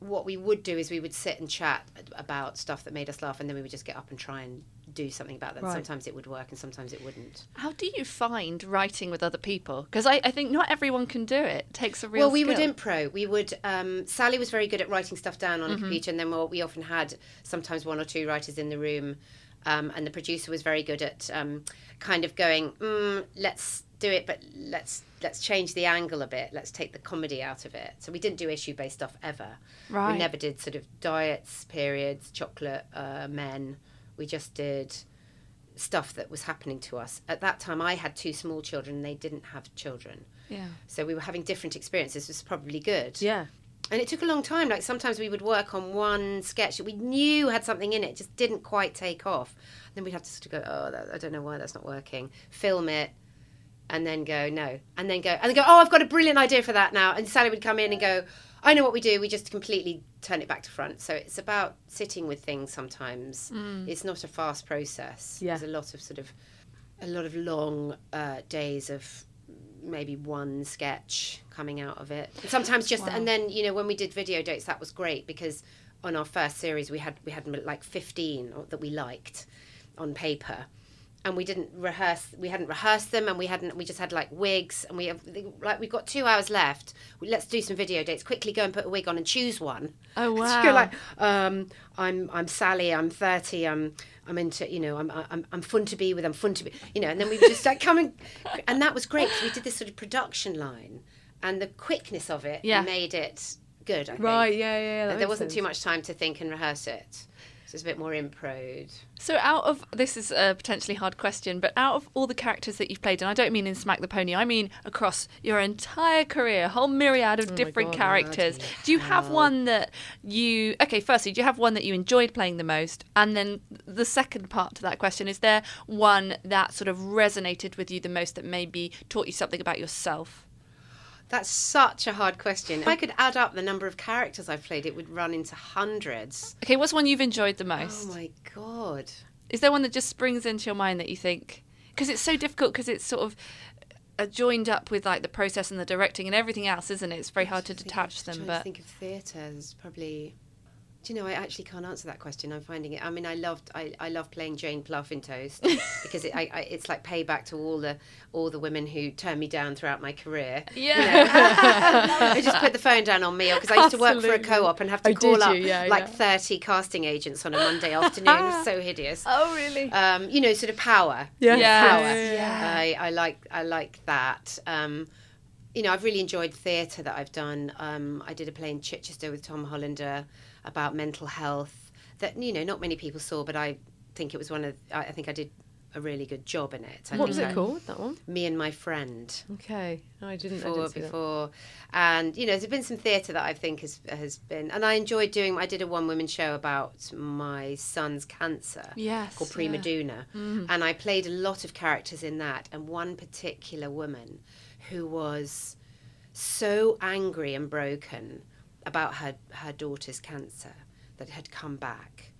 what we would do is we would sit and chat about stuff that made us laugh, and then we would just get up and try and do something about that. Right. Sometimes it would work and sometimes it wouldn't. How do you find writing with other people? Because I, I think not everyone can do it. It takes a real well, we would skill. impro. We would. Um, Sally was very good at writing stuff down Mm-hmm. on a computer, and then we we often had sometimes one or two writers in the room, um, and the producer was very good at um, kind of going, mm, "Let's do it, but let's let's change the angle a bit. Let's take the comedy out of it." So we didn't do issue based stuff ever. Right. We never did sort of diets, periods, chocolate, uh, men. We just did stuff that was happening to us. At that time, I had two small children, and they didn't have children. Yeah. So we were having different experiences. This was probably good. Yeah. And it took a long time. Like sometimes we would work on one sketch that we knew had something in it, just didn't quite take off. then we'd have to sort of go, oh, that, I don't know why that's not working. Film it, and then go no, and then go and then go. Oh, I've got a brilliant idea for that now. And Sally would come in and go, I know what we do. We just completely turn it back to front. So it's about sitting with things. Sometimes it's not a fast process. Yeah. There's a lot of sort of a lot of long uh, days of maybe one sketch coming out of it. Sometimes just and then you know when we did video dates that was great because on our first series we had we had like 15 that we liked on paper and we didn't rehearse we hadn't rehearsed them and we hadn't we just had like wigs and we have like we've got 2 hours left let's do some video dates quickly go and put a wig on and choose one Oh, so wow. you're like, um, I'm I'm Sally. I'm 30. I'm I'm into you know I'm I'm I'm fun to be with. I'm fun to be you know. And then we just like come and and that was great because we did this sort of production line, and the quickness of it Yeah. made it good. I think. Right. Yeah. Yeah. yeah there wasn't sense. too much time to think and rehearse it. So it's a bit more improed. So, out of this is a potentially hard question, but out of all the characters that you've played, and I don't mean in Smack the Pony, I mean across your entire career, a whole myriad of oh different God, characters. Do you have one that you? Okay, firstly, do you have one that you enjoyed playing the most? And then the second part to that question is there one that sort of resonated with you the most that maybe taught you something about yourself? That's such a hard question. If I could add up the number of characters I've played, it would run into hundreds. Okay, what's one you've enjoyed the most? Oh my god. Is there one that just springs into your mind that you think because it's so difficult because it's sort of uh, joined up with like the process and the directing and everything else, isn't it? It's very hard to detach them. But think of theatre is probably. Do you know? I actually can't answer that question. I'm finding it. I mean, I loved. I, I love playing Jane Pluff in Toast because it, I, I, it's like payback to all the all the women who turned me down throughout my career. yeah, They just put the phone down on me because I used to work for a co-op and have to Oh, call up? Yeah, like yeah. 30 casting agents on a Monday afternoon. It was so hideous. oh really? Um, you know, sort of power. Yeah. Yeah. Power. Yeah, yeah, I, I like I like that. Um, you know, I've really enjoyed theatre that I've done. Um, I did a play in Chichester with Tom Hollander about mental health that you know not many people saw, but I think it was one of. I, I think I did a really good job in it. I What was it I- called? That one. Me and my friend Okay. No, I didn't. I before didn't see that. before and you know there's been some theatre that I think has has been and I enjoyed doing I did a one woman show about my son's cancer Yes, called Prima yeah. Donna mm. and I played a lot of characters in that and one particular woman who was so angry and broken about her her daughter's cancer that had come back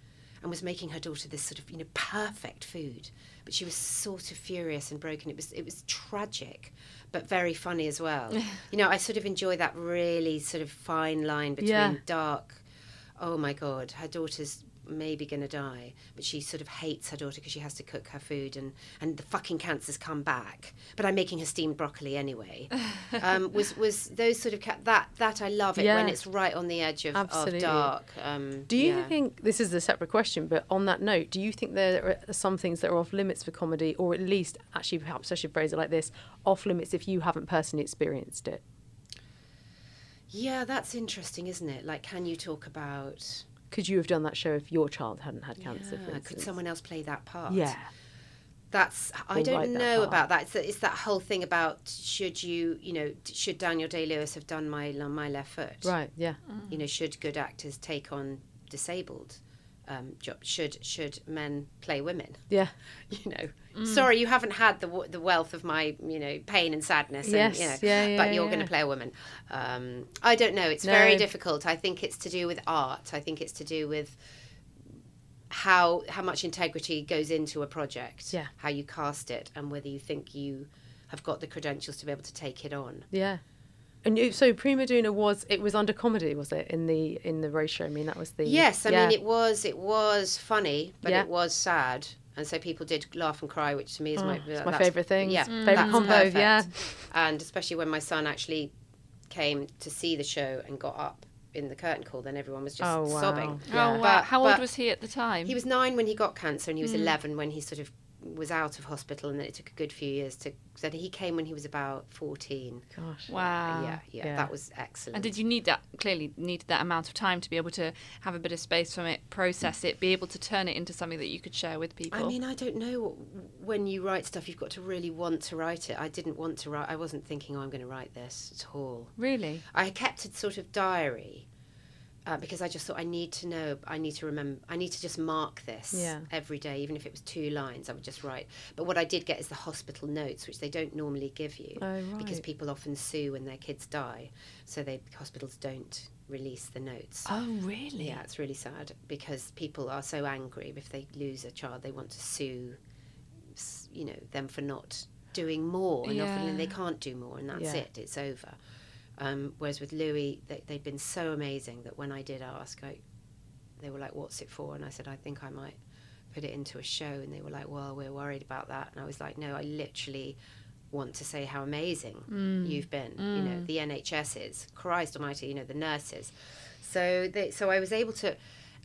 and was making her daughter this sort of you know perfect food. But she was sort of furious and broken. It was it was tragic but very funny as well. You know i sort of enjoy that really sort of fine line between Yeah. dark oh my god her daughter's maybe going to die but she sort of hates her daughter because she has to cook her food and and the fucking cancer's come back but i'm making her steamed broccoli anyway um, was was those sort of ca- that that i love it when it's right on the edge of, of dark um, Do you yeah. think this is a separate question? But on that note, do you think there are some things that are off limits for comedy, or at least, actually, perhaps I should phrase it like this: off limits if you haven't personally experienced it? yeah that's interesting isn't it like can you talk about Could you have done that show if your child hadn't had cancer? for Yeah, could someone else play that part Yeah. that's i Or don't write that know about that it's, it's that whole thing about should you you know should daniel day lewis have done my my left foot Right. Yeah. you know should good actors take on disabled um, job should should men play women Yeah. you know Mm. sorry you haven't had the the wealth of my you know pain and sadness and, Yes, you know, yeah, yeah, but you're yeah. going to play a woman um, i don't know it's No. very difficult i think it's to do with art i think it's to do with how how much integrity goes into a project Yeah. how you cast it and whether you think you have got the credentials to be able to take it on Yeah. And you, so Prima Donna was it was under comedy, was it in the in the show? I mean, that was the Yes, I yeah. mean it was it was funny, but Yeah. it was sad. And so people did laugh and cry, which to me is my Oh, it's my favourite thing. Yeah, Mm. Favourite that's combo, perfect. yeah. And especially when my son actually came to see the show and got up in the curtain call, then everyone was just Oh, wow. sobbing. Yeah. Oh, wow. But- How old but- was he at the time? He was nine when he got cancer, and he was 11 when he sort of was out of hospital, and then it took a good few years to. So he came when he was about 14. Gosh. Uh, wow. yeah, yeah, Yeah. that was excellent. And did you need that? Clearly, needed that amount of time to be able to have a bit of space from it, process it, be able to turn it into something that you could share with people. I mean, I don't know. When you write stuff, you've got to really want to write it. I didn't want to write. I wasn't thinking, oh, I'm going to write this at all. really? I kept a sort of diary uh, because I just thought I need to know. I need to remember. I need to just mark this Yeah. every day, even if it was two lines. I would just write. But what I did get is the hospital notes, which they don't normally give you Oh, because people often sue when their kids die, so they hospitals don't release the notes. Oh, really? Yeah, it's really sad because people are so angry if they lose a child, they want to sue, you know, them for not doing more, and often they can't do more, and that's Yeah. it. It's over. Um, whereas with Louis, they, they'd been so amazing that when I did ask, I, they were like, "What's it for?" And I said, "I think I might put it into a show." And they were like, "Well, we're worried about that." And I was like, "No, I literally." want to say how amazing you've been you know the nhs is christ almighty you know the nurses so they, so i was able to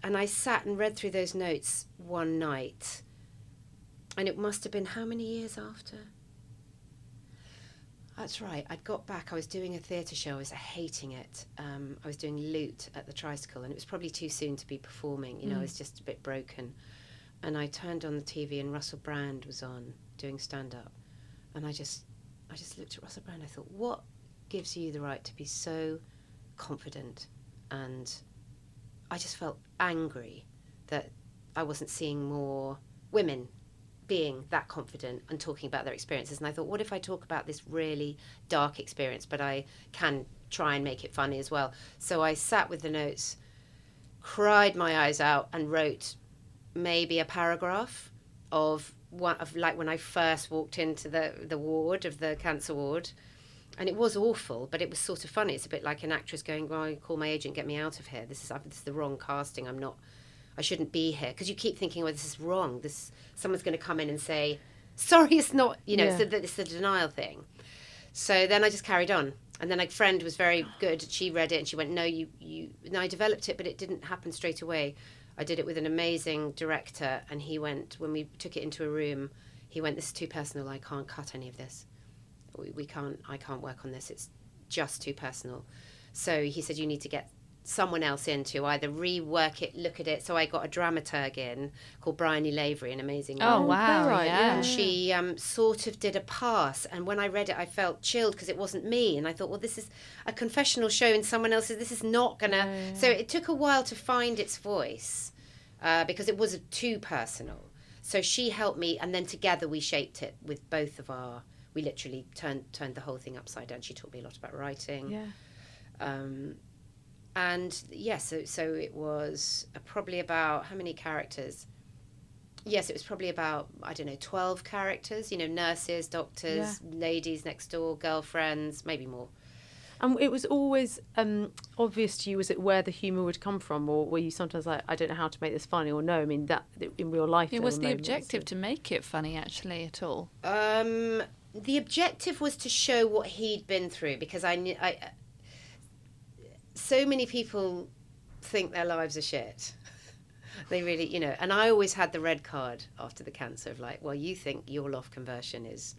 and i sat and read through those notes one night and it must have been how many years after that's right. I'd got back. I was doing a theatre show. I was hating it. Um, i was doing Loot at the tricycle and it was probably too soon to be performing. You know i was just a bit broken. And i turned on the tv and russell brand was on doing stand up and I just I just looked at Russell Brand. I thought, what gives you the right to be so confident? And I just felt angry that I wasn't seeing more women being that confident and talking about their experiences. And I thought, what if I talk about this really dark experience, but I can try and make it funny as well? So I sat with the notes, cried my eyes out, and wrote maybe a paragraph of one of like when I first walked into the the ward of the cancer ward, and it was awful, but it was sort of funny. It's a bit like an actress going, "Well, call my agent, get me out of here. This is this is the wrong casting. I'm not. I shouldn't be here." Because you keep thinking, well, this is wrong. This someone's going to come in and say, sorry, it's not." You know, Yeah. it's, the, it's the denial thing. So then I just carried on. And then a friend was very good. She read it and she went, "No, you, you." And I developed it, but it didn't happen straight away. I did it with an amazing director, and he went when we took it into a room. He went, "This is too personal. I can't cut any of this. We, we can't. I can't work on this. It's just too personal." So he said, "You need to get someone else in to either rework it, look at it." So I got a dramaturg in called Bryony Lavery, an amazing. Oh, woman. wow. playwright, yeah. And she um, sort of did a pass. And when I read it, I felt chilled because it wasn't me. And I thought, well, this is a confessional show in someone else's. This is not going to. So it took a while to find its voice uh, because it was too personal. So she helped me. And then together we shaped it with both of our. We literally turned turned the whole thing upside down. She taught me a lot about writing. Yeah. Um, and yes, so, so it was uh, probably about how many characters? Yes, it was probably about I don't know twelve characters. You know, nurses, doctors, ladies next door, girlfriends, maybe more. And it was always um, obvious to you, was it where the humour would come from, or were you sometimes like, I don't know how to make this funny, or no? I mean, that in real life, It was the moments objective of- to make it funny, actually, at all. Um, the objective was to show what he'd been through because I knew I. So many people think their lives are shit. they really, you know, and I always had the red card after the cancer of like, well, you think your loft conversion is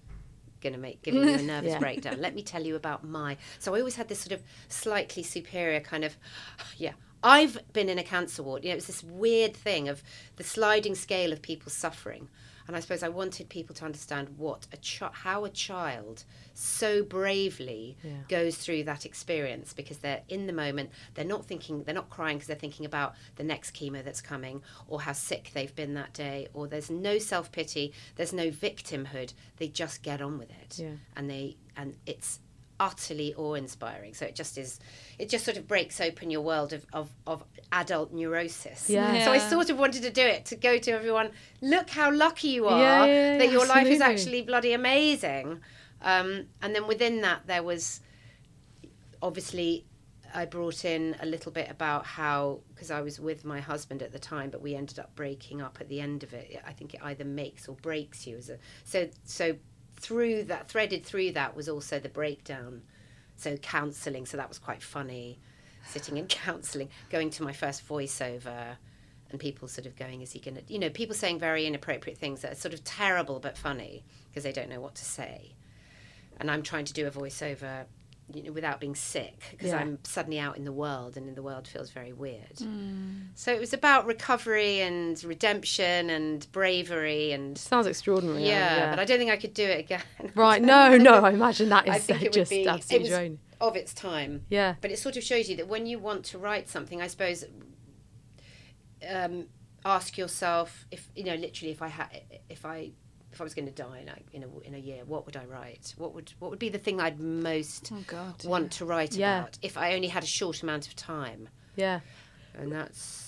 going to make giving you a nervous Yeah. breakdown. Let me tell you about my. So I always had this sort of slightly superior kind of, yeah. I've been in a cancer ward. You know, it's this weird thing of the sliding scale of people's suffering. And I suppose I wanted people to understand what a chi- how a child so bravely Yeah. goes through that experience because they're in the moment. They're not thinking, they're not crying because they're thinking about the next chemo that's coming or how sick they've been that day. Or there's no self pity, there's no victimhood. They just get on with it, Yeah. and they and it's utterly awe-inspiring. So it just is. It just sort of breaks open your world of of, of adult neurosis. Yeah. So I sort of wanted to do it to go to everyone. Look how lucky you are Yeah, yeah, that yeah, your life is actually bloody amazing. Um, and then within that, there was obviously I brought in a little bit about how because I was with my husband at the time, but we ended up breaking up at the end of it. I think it either makes or breaks you as a so so through that threaded through that was also the breakdown. So counselling, so that was quite funny. Sitting in counselling, going to my first voiceover, and people sort of going, "Is he going to?" You know, people saying very inappropriate things that are sort of terrible but funny because they don't know what to say. And I'm trying to do a voiceover you know, without being sick because Yeah. I'm suddenly out in the world and in the world feels very weird. Hmm. So it was about recovery and redemption and bravery and Sounds extraordinary. yeah, but I don't think I could do it again. Right, no, no, I imagine that is I think it would just be absolutely it was of its time. Yeah. But it sort of shows you that when you want to write something, I suppose, um, ask yourself if you know literally if I had if I if I was going to die like in a in a year, what would I write? What would what would be the thing I'd most Oh God. want to write Yeah. about if I only had a short amount of time? Yeah. And that's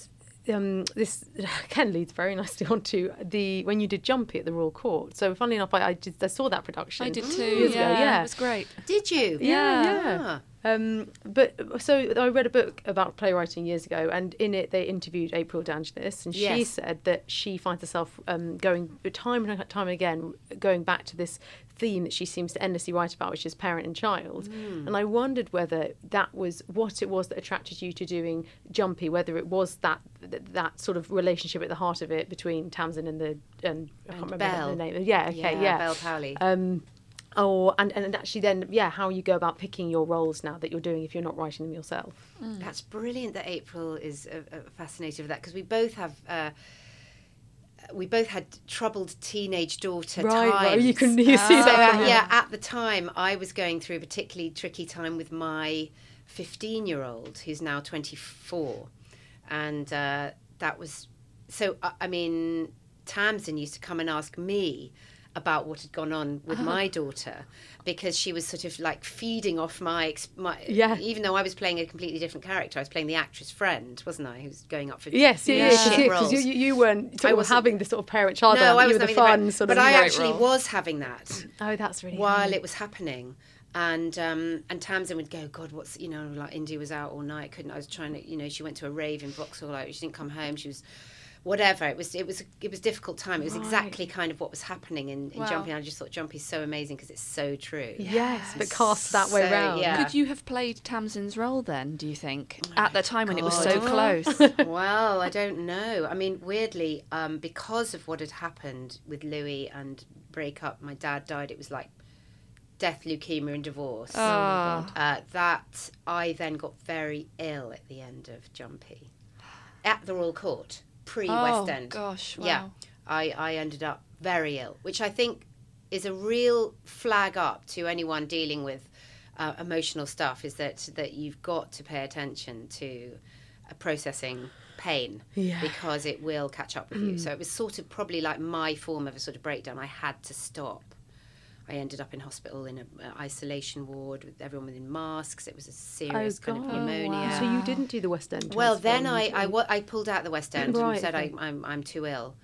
um, this again leads very nicely onto the when you did Jumpy at the Royal Court. So funnily enough, I, I, did, I saw that production. I did too. years ago, yeah, yeah. it was great. did you? Yeah, Yeah. yeah. Ah. Um, but so I read a book about playwriting years ago, and in it they interviewed April De Angelis, and she Yes. said that she finds herself um, going time and time again, going back to this theme that she seems to endlessly write about, which is parent and child. And I wondered whether that was what it was that attracted you to doing Jumpy, whether it was that that, that sort of relationship at the heart of it between Tamsin and the and, I can't remember Bel. the name. Yeah, okay, yeah. Bel Powley. Um, or and, and actually then yeah, how you go about picking your roles now that you're doing if you're not writing them yourself. That's brilliant that April is uh, uh, fascinated with that because we both have. Uh, we both had troubled teenage daughter Right, times. right, you can- you see so, that uh, yeah, at the time, I was going through a particularly tricky time with my 15 year old, who's now 24. And uh, that was so, uh, I mean, Tamsin used to come and ask me about what had gone on with Uh-huh. my daughter because she was sort of like feeding off my, my Yeah. even though I was playing a completely different character, I was playing the actress friend, wasn't I? Who was going up for Yes, yeah, yeah, shit because roles. you, you, weren't sort I wasn't- having the sort of parent-child. no, I was the fun the sort but of. I actually role. was having that oh, that's really while handy. it was happening. And um, and Tamsin would go, God, what's you know, like Indy was out all night, couldn't I was trying to you know, she went to a rave in Vauxhall, like she didn't come home, she was whatever. It was it was it was a difficult time. It was exactly kind of what was happening in, in Wow. Jumpy. And I just thought Jumpy's so amazing because it's so true. Yes, but cast that way So, round. yeah. Could you have played Tamsin's role then? Do you think at the time when it was so close? well, I don't know. I mean, weirdly, um, because of what had happened with Louis and breakup, my dad died. It was like death, leukemia, and divorce. Oh. Uh, that I then got very ill at the end of Jumpy at the Royal Court, pre oh West End. gosh! Wow. Yeah, I, I ended up very ill, which I think is a real flag up to anyone dealing with uh, emotional stuff. Is that that you've got to pay attention to uh, processing pain Yeah. because it will catch up with you. So it was sort of probably like my form of a sort of breakdown. I had to stop. I ended up in hospital in an uh, isolation ward with everyone within masks. It was a serious oh, kind of pneumonia. So you didn't do the West End. Well, then I, I, I pulled out the West End Right, and said. I, I'm, I'm too ill.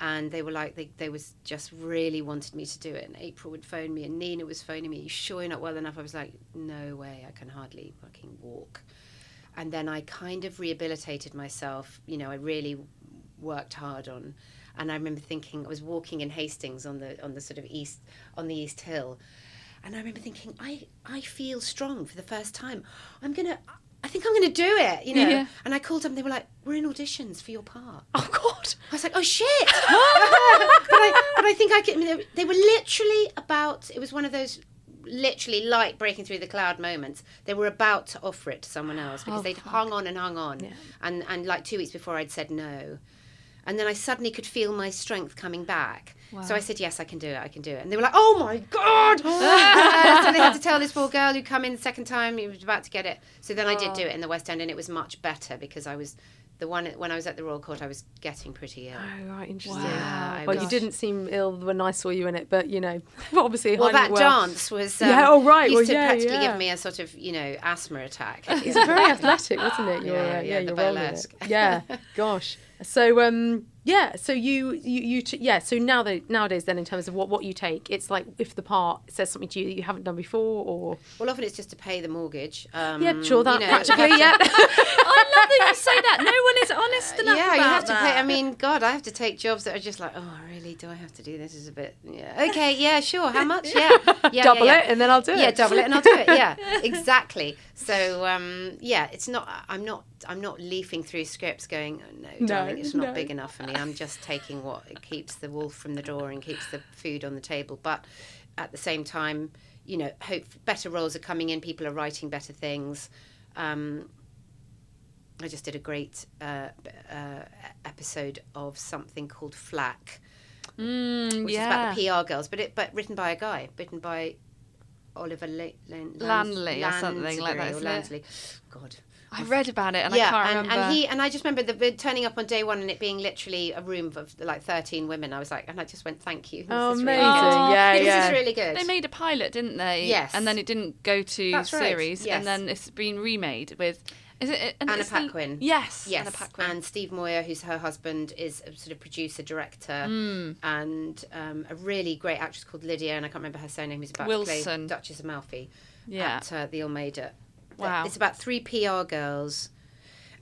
And they were like, they, they was just really wanted me to do it. And April would phone me and Nina was phoning me, you sure you're not well enough? I was like, no way, I can hardly fucking walk. And then I kind of rehabilitated myself. You know, I really worked hard on. And I remember thinking, I was walking in Hastings on the, on the sort of east, on the East Hill. And I remember thinking, I, I feel strong for the first time. I'm to, I think I'm going to do it, you know. Yeah. And I called them, they were like, we're in auditions for your part. Oh God! I was like, oh shit! but, I, but I think I could. They, they were literally about. It was one of those literally light breaking through the cloud moments. They were about to offer it to someone else because Oh, they'd fuck. hung on and hung on, Yeah. and and like two weeks before I'd said no. And then I suddenly could feel my strength coming back. So I said, "Yes, I can do it. I can do it." And they were like, "Oh my god!" Uh, so they had to tell this poor girl who come in the second time he was about to get it. So then I did do it in the West End, and it was much better because I was the one when I was at the Royal Court. I was getting pretty ill. Oh right, interesting. Wow, well, you didn't seem ill when I saw you in it, but you know, obviously. Well, that well. dance was. Um, Yeah, oh, right, Used well, to yeah, practically yeah. give me a sort of, you know, asthma attack. It's very athletic, wasn't it? Your, Yeah, uh, yeah, yeah, the your burlesque. Yeah, gosh. So um, yeah, so you you you t- yeah. So now that nowadays, then in terms of what what you take, it's like if the part says something to you that you haven't done before, or Well, often it's just to pay the mortgage. Um, yeah, sure that you know, practically yeah. I love that you say that. No one is honest enough yeah, you have to that. pay. I mean, God, I have to take jobs that are just like, oh, really? Do I have to do this? Is a bit. Yeah. Okay. Yeah. Sure. How much? Yeah. yeah Double yeah, it and then I'll do it. Yeah, double it and I'll do it. Yeah. exactly. So um, yeah, it's not. I'm not. I'm not leafing through scripts going, oh, no, No, darling, it's not no. big enough for me. I'm just taking what keeps the wolf from the door and keeps the food on the table. But at the same time, you know, hope better roles are coming in. People are writing better things. Um, I just did a great uh, uh, episode of something called Flack, Mm, which yeah. is about the PR girls, but it but written by a guy, written by Oliver La- Lan- Landley or something like that, Or it? God. I read about it and I can't and, remember. and he and I just remember the, the turning up on day one and it being literally a room of like thirteen women. I was like, and I just went, "Thank you." This Oh, is really amazing. good. Yeah, this yeah. is really good. They made a pilot, didn't they? Yes. And then it didn't go to That's right, series, yes. and then it's been remade with. Is it and Anna it's the- Paquin. Yes. Yes, Anna Paquin. and Steve Moyer, who's her husband, is a sort of producer director, Hmm. and um, a really great actress called Lydia, and I can't remember her surname, who's about to Wilson. play Duchess of Malfi Yeah. at uh, the Almeida. Wow. It's about three PR girls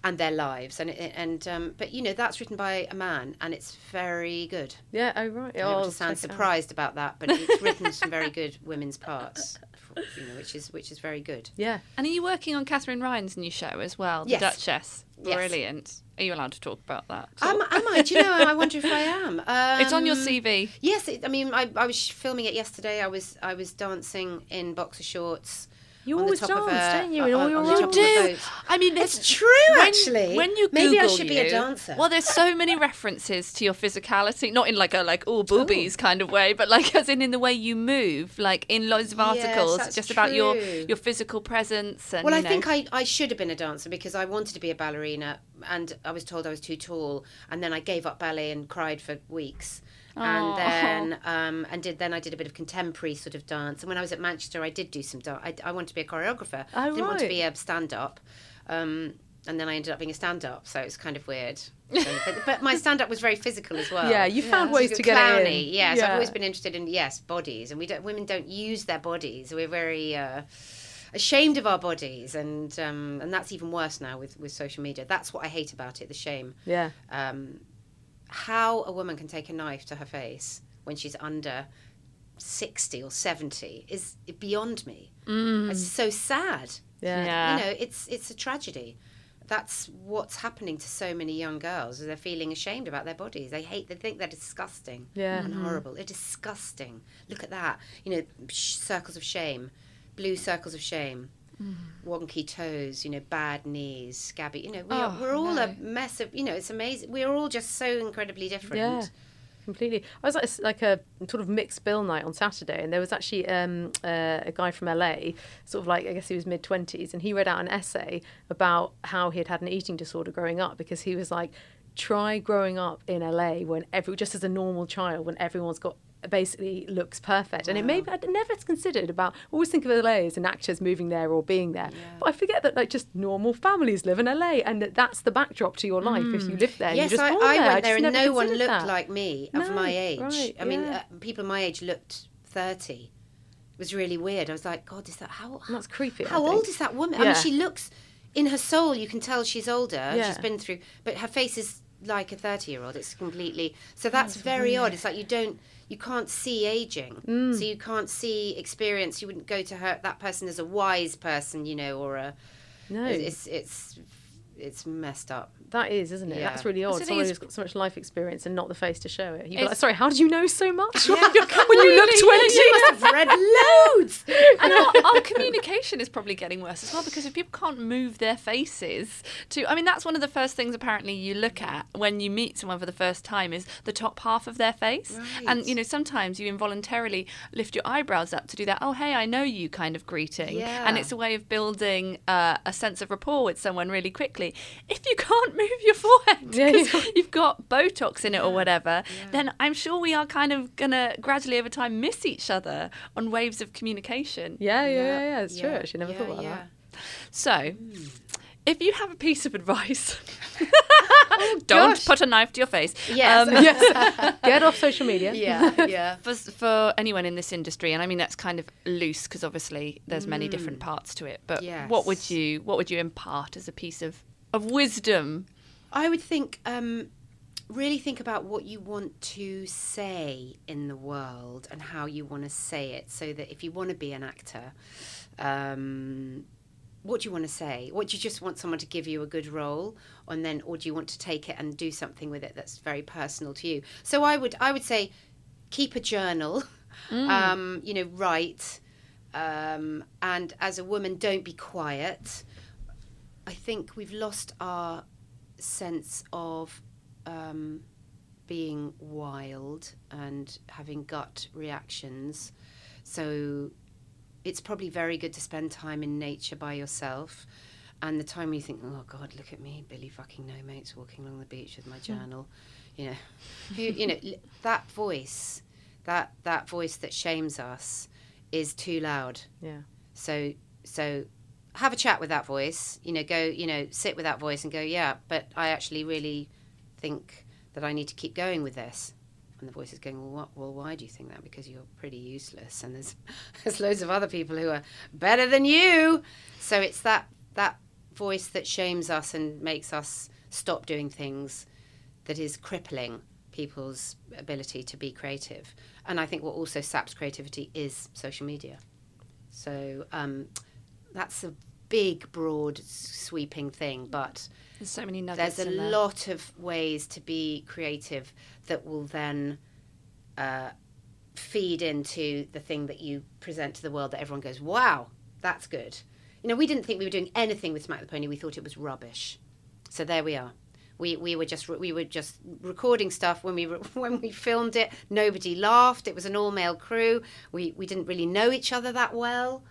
and their lives, and it, and um, but you know that's written by a man, and it's very good. yeah, oh right. I Oh, don't I'll want to sound check out. surprised about that, but it's written some very good women's parts, for- you know, which is which is very good. Yeah. And are you working on Katherine Ryan's new show as well, The Yes. Duchess? Yes. Brilliant. Are you allowed to talk about that? Am, am I? Do you know? I wonder if I am. Um, it's on your CV. Yes, it, I mean, I, I was filming it yesterday. I was I was dancing in boxer shorts. You on the always top of dance, a- don't you, uh, in all your on the roles? top of You do. I mean, It's it's true, when, actually. When you Maybe I Google should be a you- dancer. Well, there's so many references to your physicality, not in like a like all boobies kind of way, but like as in in the way you move, like in loads of Yes, articles, that's just about your your physical presence. And Well, I you know, think I, I should have been a dancer because I wanted to be a ballerina, and I was told I was too tall, and then I gave up ballet and cried for weeks. And then, um, and did then I did a bit of contemporary sort of dance. And when I was at Manchester, I did do some dance. I, I wanted to be a choreographer. Oh, I didn't want to be a stand-up. Um, and then I ended up being a stand-up, so it's kind of weird. But, but my stand-up was very physical as well. Yeah, you found It's ways to get it clowny. in. Yes, Yeah. I've always been interested in yes bodies, and we don't women don't use their bodies. We're very uh, ashamed of our bodies, and um, and that's even worse now with with social media. That's what I hate about it: the shame. Yeah. Um, how a woman can take a knife to her face when she's under sixty or seventy is beyond me. Mm. It's so sad. Yeah. Yeah. You know, it's it's a tragedy. That's what's happening to so many young girls. They're feeling ashamed about their bodies. They hate. They think they're disgusting. Yeah. and mm-hmm. horrible. They're disgusting. Look at that. You know, sh- circles of shame, blue circles of shame, wonky toes. You know, bad knees, scabby. You know, we are, Oh, we're all a mess of. You know, it's amazing. We're all just so incredibly different. Yeah. Completely. I was at like a sort of mixed bill night on Saturday, and there was actually um, uh, a guy from LA, sort of like I guess he was mid twenties, and he read out an essay about how he had had an eating disorder growing up because he was like, try growing up in LA when every just as a normal child when everyone's got basically looks perfect, and it maybe I'd never considered about. Always think of LA as an actors moving there or being there, but I forget that like just normal families live in LA, and that that's the backdrop to your life if you live there. Yes, just I, born I there. went there just and no one looked that. like me of No, my age. right, I mean, yeah. uh, people my age looked 30. It was really weird. I was like, God, is that how? That's creepy, How old is that woman? I mean, she looks, in her soul, you can tell she's older. Yeah. She's been through, but her face is like a 30 year old. It's completely, so that's very odd. It's like you don't, you can't see aging. Mm. So you can't see experience. You wouldn't go to her, that person as a wise person, you know, or a, No. it's, it's, it's messed up. That is, isn't it? Yeah. That's really odd. Someone who's got so much life experience and not the face to show it. You'd be like, sorry, how do you know so much? Yeah. when you look Really? 20. You must have read loads. and our, our communication is probably getting worse as well because if people can't move their faces to i mean that's one of the first things apparently you look at when you meet someone for the first time is the top half of their face and you know sometimes you involuntarily lift your eyebrows up to do that oh hey i know you kind of greeting Yeah. and it's a way of building uh, a sense of rapport with someone really quickly if you can't move your forehead because yeah. you've got botox in it or whatever then i'm sure we are kind of gonna gradually over time miss each other on waves of communication Yeah, yeah, yeah, yeah. It's true. Yeah, Actually, never yeah, thought about yeah. that. so, if you have a piece of advice, Oh Don't gosh. put a knife to your face. Yes. Um, yes. Get off social media. yeah, yeah. for, for anyone in this industry, and I mean that's kind of loose because obviously there's many Mm. different parts to it. But Yes. what would you what would you impart as a piece of of wisdom? I would think, um, really think about what you want to say in the world and how you want to say it, so that if you want to be an actor, um, what do you want to say? What do you just want someone to give you a good role, and then, or do you want to take it and do something with it that's very personal to you? So I would, I would say, keep a journal. Um, you know, write. Um, and as a woman, don't be quiet. I think we've lost our sense of um, being wild and having gut reactions. So it's probably very good to spend time in nature by yourself. And the time when you think, oh God, look at me, Billy fucking no mates walking along the beach with my journal, you know, you know that voice, that that voice that shames us, is too loud. Yeah. So so have a chat with that voice. You know, go you know sit with that voice and go, yeah, but I actually really think that I need to keep going with this. And the voice is going, well, what, well, why do you think that? Because you're pretty useless, and there's there's loads of other people who are better than you. So it's that that voice that shames us and makes us stop doing things that is crippling people's ability to be creative. And I think what also saps creativity is social media. So um, that's a big, broad, sweeping thing, but There's so many nuggets. there's a there. lot of ways to be creative that will then uh, feed into the thing that you present to the world that everyone goes, wow, that's good. You know, we didn't think we were doing anything with Smack the Pony. We thought it was rubbish. So there we are. We, we were just we were just recording stuff when we re- when we filmed it. Nobody laughed. It was an all male crew. We we didn't really know each other that well.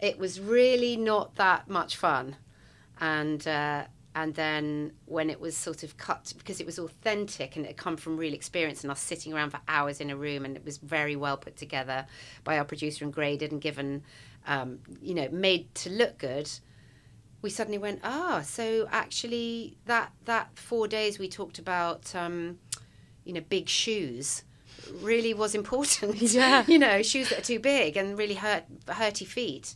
It was really not that much fun. And uh, and then when it was sort of cut because it was authentic and it had come from real experience and us sitting around for hours in a room and it was very well put together by our producer and graded and given um, you know made to look good we suddenly went ah so actually that that four days we talked about um, you know big shoes really was important Yeah. you know shoes that are too big and really hurt hurty feet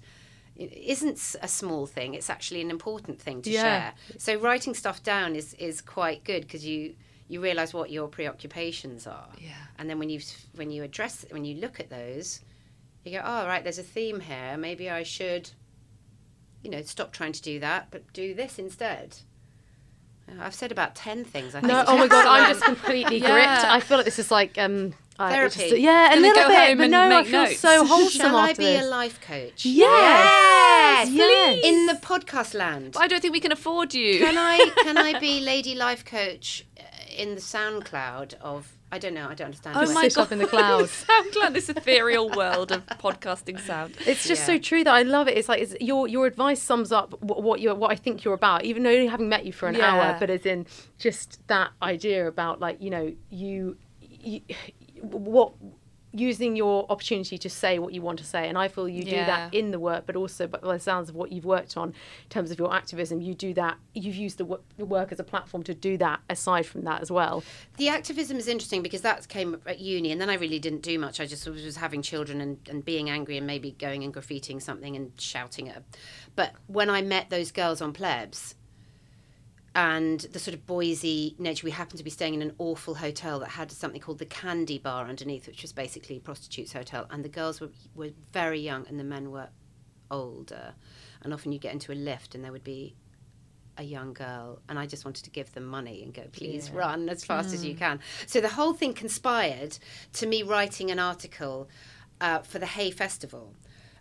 isn't a small thing it's actually an important thing to Yeah. share so writing stuff down is is quite good because you you realize what your preoccupations are Yeah. and then when you when you address when you look at those you go oh right there's a theme here maybe i should you know stop trying to do that but do this instead i've said about 10 things i think No, oh my god, I'm just completely Yeah. gripped. I feel like this is like um Therapy. just- yeah, a Gonna little go bit, home but and no, I feel notes. so wholesome Shall I be this. a life coach? Yes, Yes, yes. In the podcast land. I don't think we can afford you. Can I can I be lady life coach uh, in the SoundCloud of I don't know I don't understand. Oh what- my Sit up in the clouds. I'm this ethereal world of podcasting sound. It's just Yeah. so true that I love it. It's like it's, your your advice sums up what, what you what I think you're about, even though only having met you for an Yeah. hour. But as in just that idea about like you know you, you what using your opportunity to say what you want to say, and I feel you do that in the work, but also by the sounds of what you've worked on in terms of your activism, you do that. You've used the work, the work as a platform to do that. Aside from that as well, the activism is interesting because that came at uni and then I really didn't do much. I just was having children and, and being angry and maybe going and graffitiing something and shouting at. 'em. But when I met those girls on plebs. And the sort of Boise nature, we happened to be staying in an awful hotel that had something called the Candy Bar underneath, which was basically a prostitute's hotel. And the girls were, were very young and the men were older. And often you get into a lift and there would be a young girl and I just wanted to give them money and go, please run as fast as you can. So the whole thing conspired to me writing an article uh, for the Hay Festival,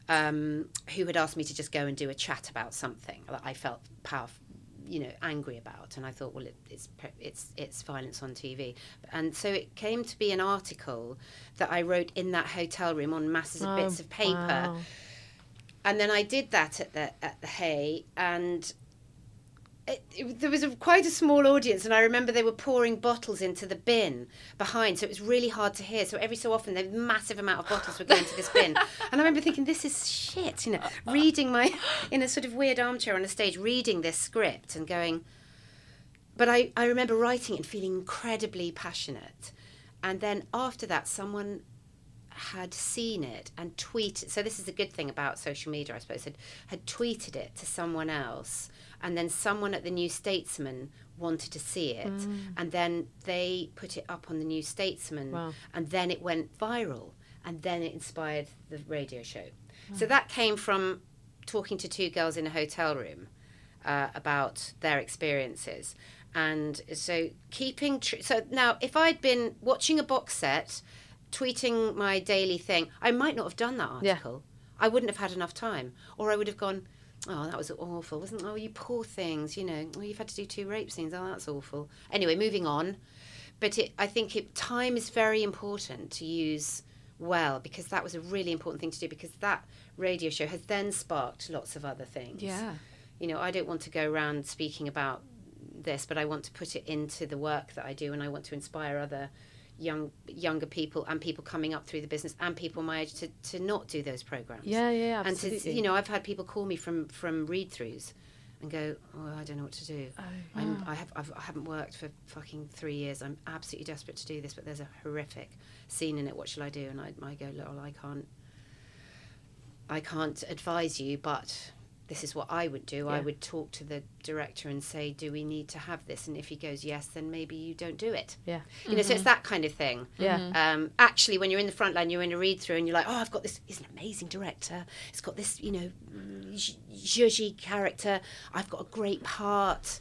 um, who had asked me to just go and do a chat about something that I felt powerful. You know, angry about, and I thought, well, it, it's it's it's violence on TV, and so it came to be an article that I wrote in that hotel room on masses of oh, bits Oh, of paper, wow. and then I did that at the at the Hay, and it, it, there was a, quite a small audience, and I remember they were pouring bottles into the bin behind, so it was really hard to hear. So every so often, the massive amount of bottles were going to this bin, and I remember thinking, "This is shit," you know, reading my in a sort of weird armchair on a stage, reading this script and going. but I, I remember writing it and feeling incredibly passionate. And then after that, someone had seen it and tweeted. So this is a good thing about social media, I suppose. Had, had tweeted it to someone else, and then someone at the New Statesman wanted to see it, and then they put it up on the New Statesman, Wow. and then it went viral, and then it inspired the radio show. So that came from talking to two girls in a hotel room uh, about their experiences. And so keeping tr- so now if I'd been watching a box set, tweeting my daily thing, I might not have done that Yeah. article. I wouldn't have had enough time, or I would have gone, "Oh, that was awful, wasn't? It? Oh, you poor things, you know. Oh, you've had to do two rape scenes. Oh, that's awful." Anyway, moving on. But it, I think it, time is very important to use well because that was a really important thing to do because that radio show has then sparked lots of other things Yeah. you know, I don't want to go around speaking about this, but I want to put it into the work that I do, and I want to inspire other young younger people and people coming up through the business and people my age to, to not do those programs. Yeah, yeah, absolutely. And to, you know, I've had people call me from from read throughs and go, oh, I don't know what to do. Oh, I'm, I have I've, I haven't worked for fucking three years. I'm absolutely desperate to do this, but there's a horrific scene in it. What shall I do? And I, I go, look, I can't. I can't advise you, but this is what I would do. I would talk to the director and say, "Do we need to have this?" And if he goes yes, then maybe you don't do it. Yeah. You know, so it's that kind of thing. Yeah. Um, actually, when you're in the front line, you're in a read through, and you're like, "Oh, I've got this. He's an amazing director. It's got this, you know, zh- zhuzhy character. I've got a great part.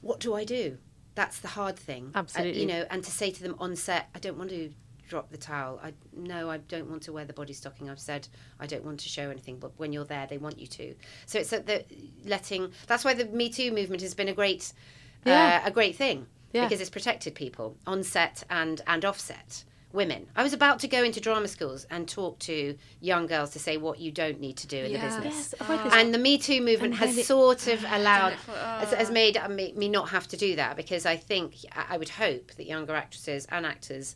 What do I do?" That's the hard thing. Uh, Absolutely. you know, and to say to them on set, "I don't want to." Drop the towel. I no, I don't want to wear the body stocking. I've said I don't want to show anything, but when you're there, they want you to. So it's that the letting. That's why the Me Too movement has been a great, Yeah. uh, a great thing Yeah. because it's protected people on set and and off set. Women. I was about to go into drama schools and talk to young girls to say what you don't need to do in the business. Yes, this. And the Me Too movement has it- sort of allowed, for- has, has made uh, me, me not have to do that because I think, I would hope that younger actresses and actors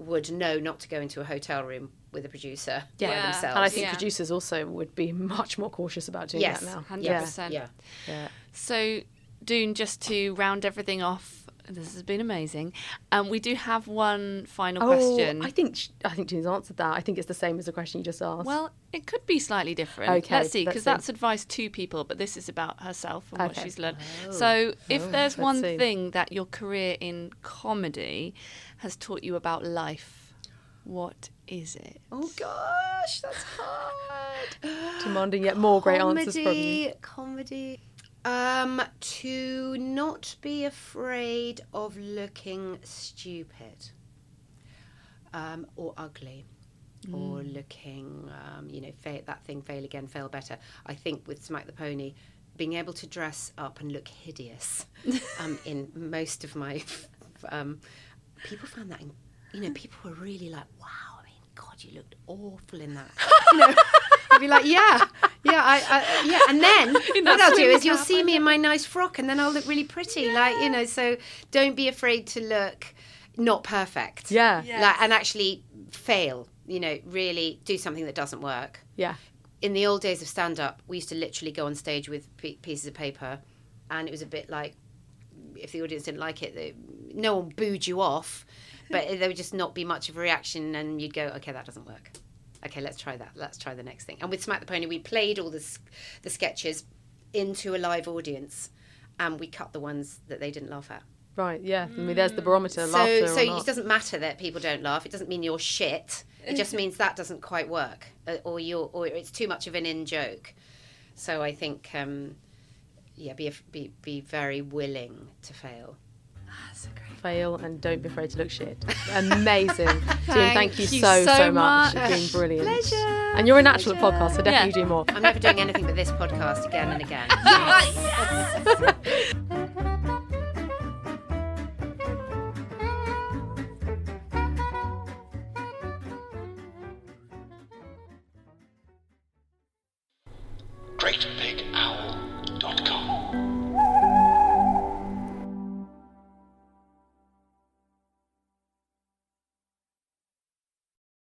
would know not to go into a hotel room with a producer by Yeah. themselves. and I think Yeah. producers also would be much more cautious about doing yes, that now. 100%. Yeah. Yeah. So, Doon, just to round everything off, this has been amazing. Um, we do have one final question. Oh, I think sh- I think Doon's answered that. I think it's the same as the question you just asked. Well, it could be slightly different. Okay, let's see, because that's advice to people, but this is about herself and what she's learned. So, if there's one see. thing that your career in comedy has taught you about life, what is it? Oh gosh, that's hard. demanding yet more great answers from you. Comedy. Um, to not be afraid of looking stupid, um, or ugly, or looking, um, you know, fa- that thing, fail again, fail better. I think with Smack the Pony, being able to dress up and look hideous um, in most of my, um, people found that, in, you know, people were really like, wow, I mean, God, you looked awful in that. You know, I'd be like, yeah, yeah, I, I yeah, and then what I'll do is you'll see me in my nice frock, and then I'll look really pretty, like you know. So don't be afraid to look not perfect, Yeah. like, and actually fail. You know, really do something that doesn't work. Yeah. In the old days of stand up, we used to literally go on stage with p- pieces of paper, and it was a bit like if the audience didn't like it, they, no one booed you off, but there would just not be much of a reaction, and you'd go, okay, that doesn't work. Okay, let's try that. Let's try the next thing. And with Smack the Pony, we played all the the sketches into a live audience, and we cut the ones that they didn't laugh at. Right. Yeah. I mean, there's the barometer. So, laughter so or it doesn't matter that people don't laugh. It doesn't mean you're shit. It just means that doesn't quite work, uh, or you're, or it's too much of an in joke. So I think, um, yeah, be, af- be be very willing to fail. Fail and don't be afraid to look shit. Amazing. Doon, thank you, you so, so so much. much. It's been brilliant. Pleasure. And you're a natural at podcasts, so definitely Yeah. do more. I'm never doing anything but this podcast again and again. GreatBigOwl.com.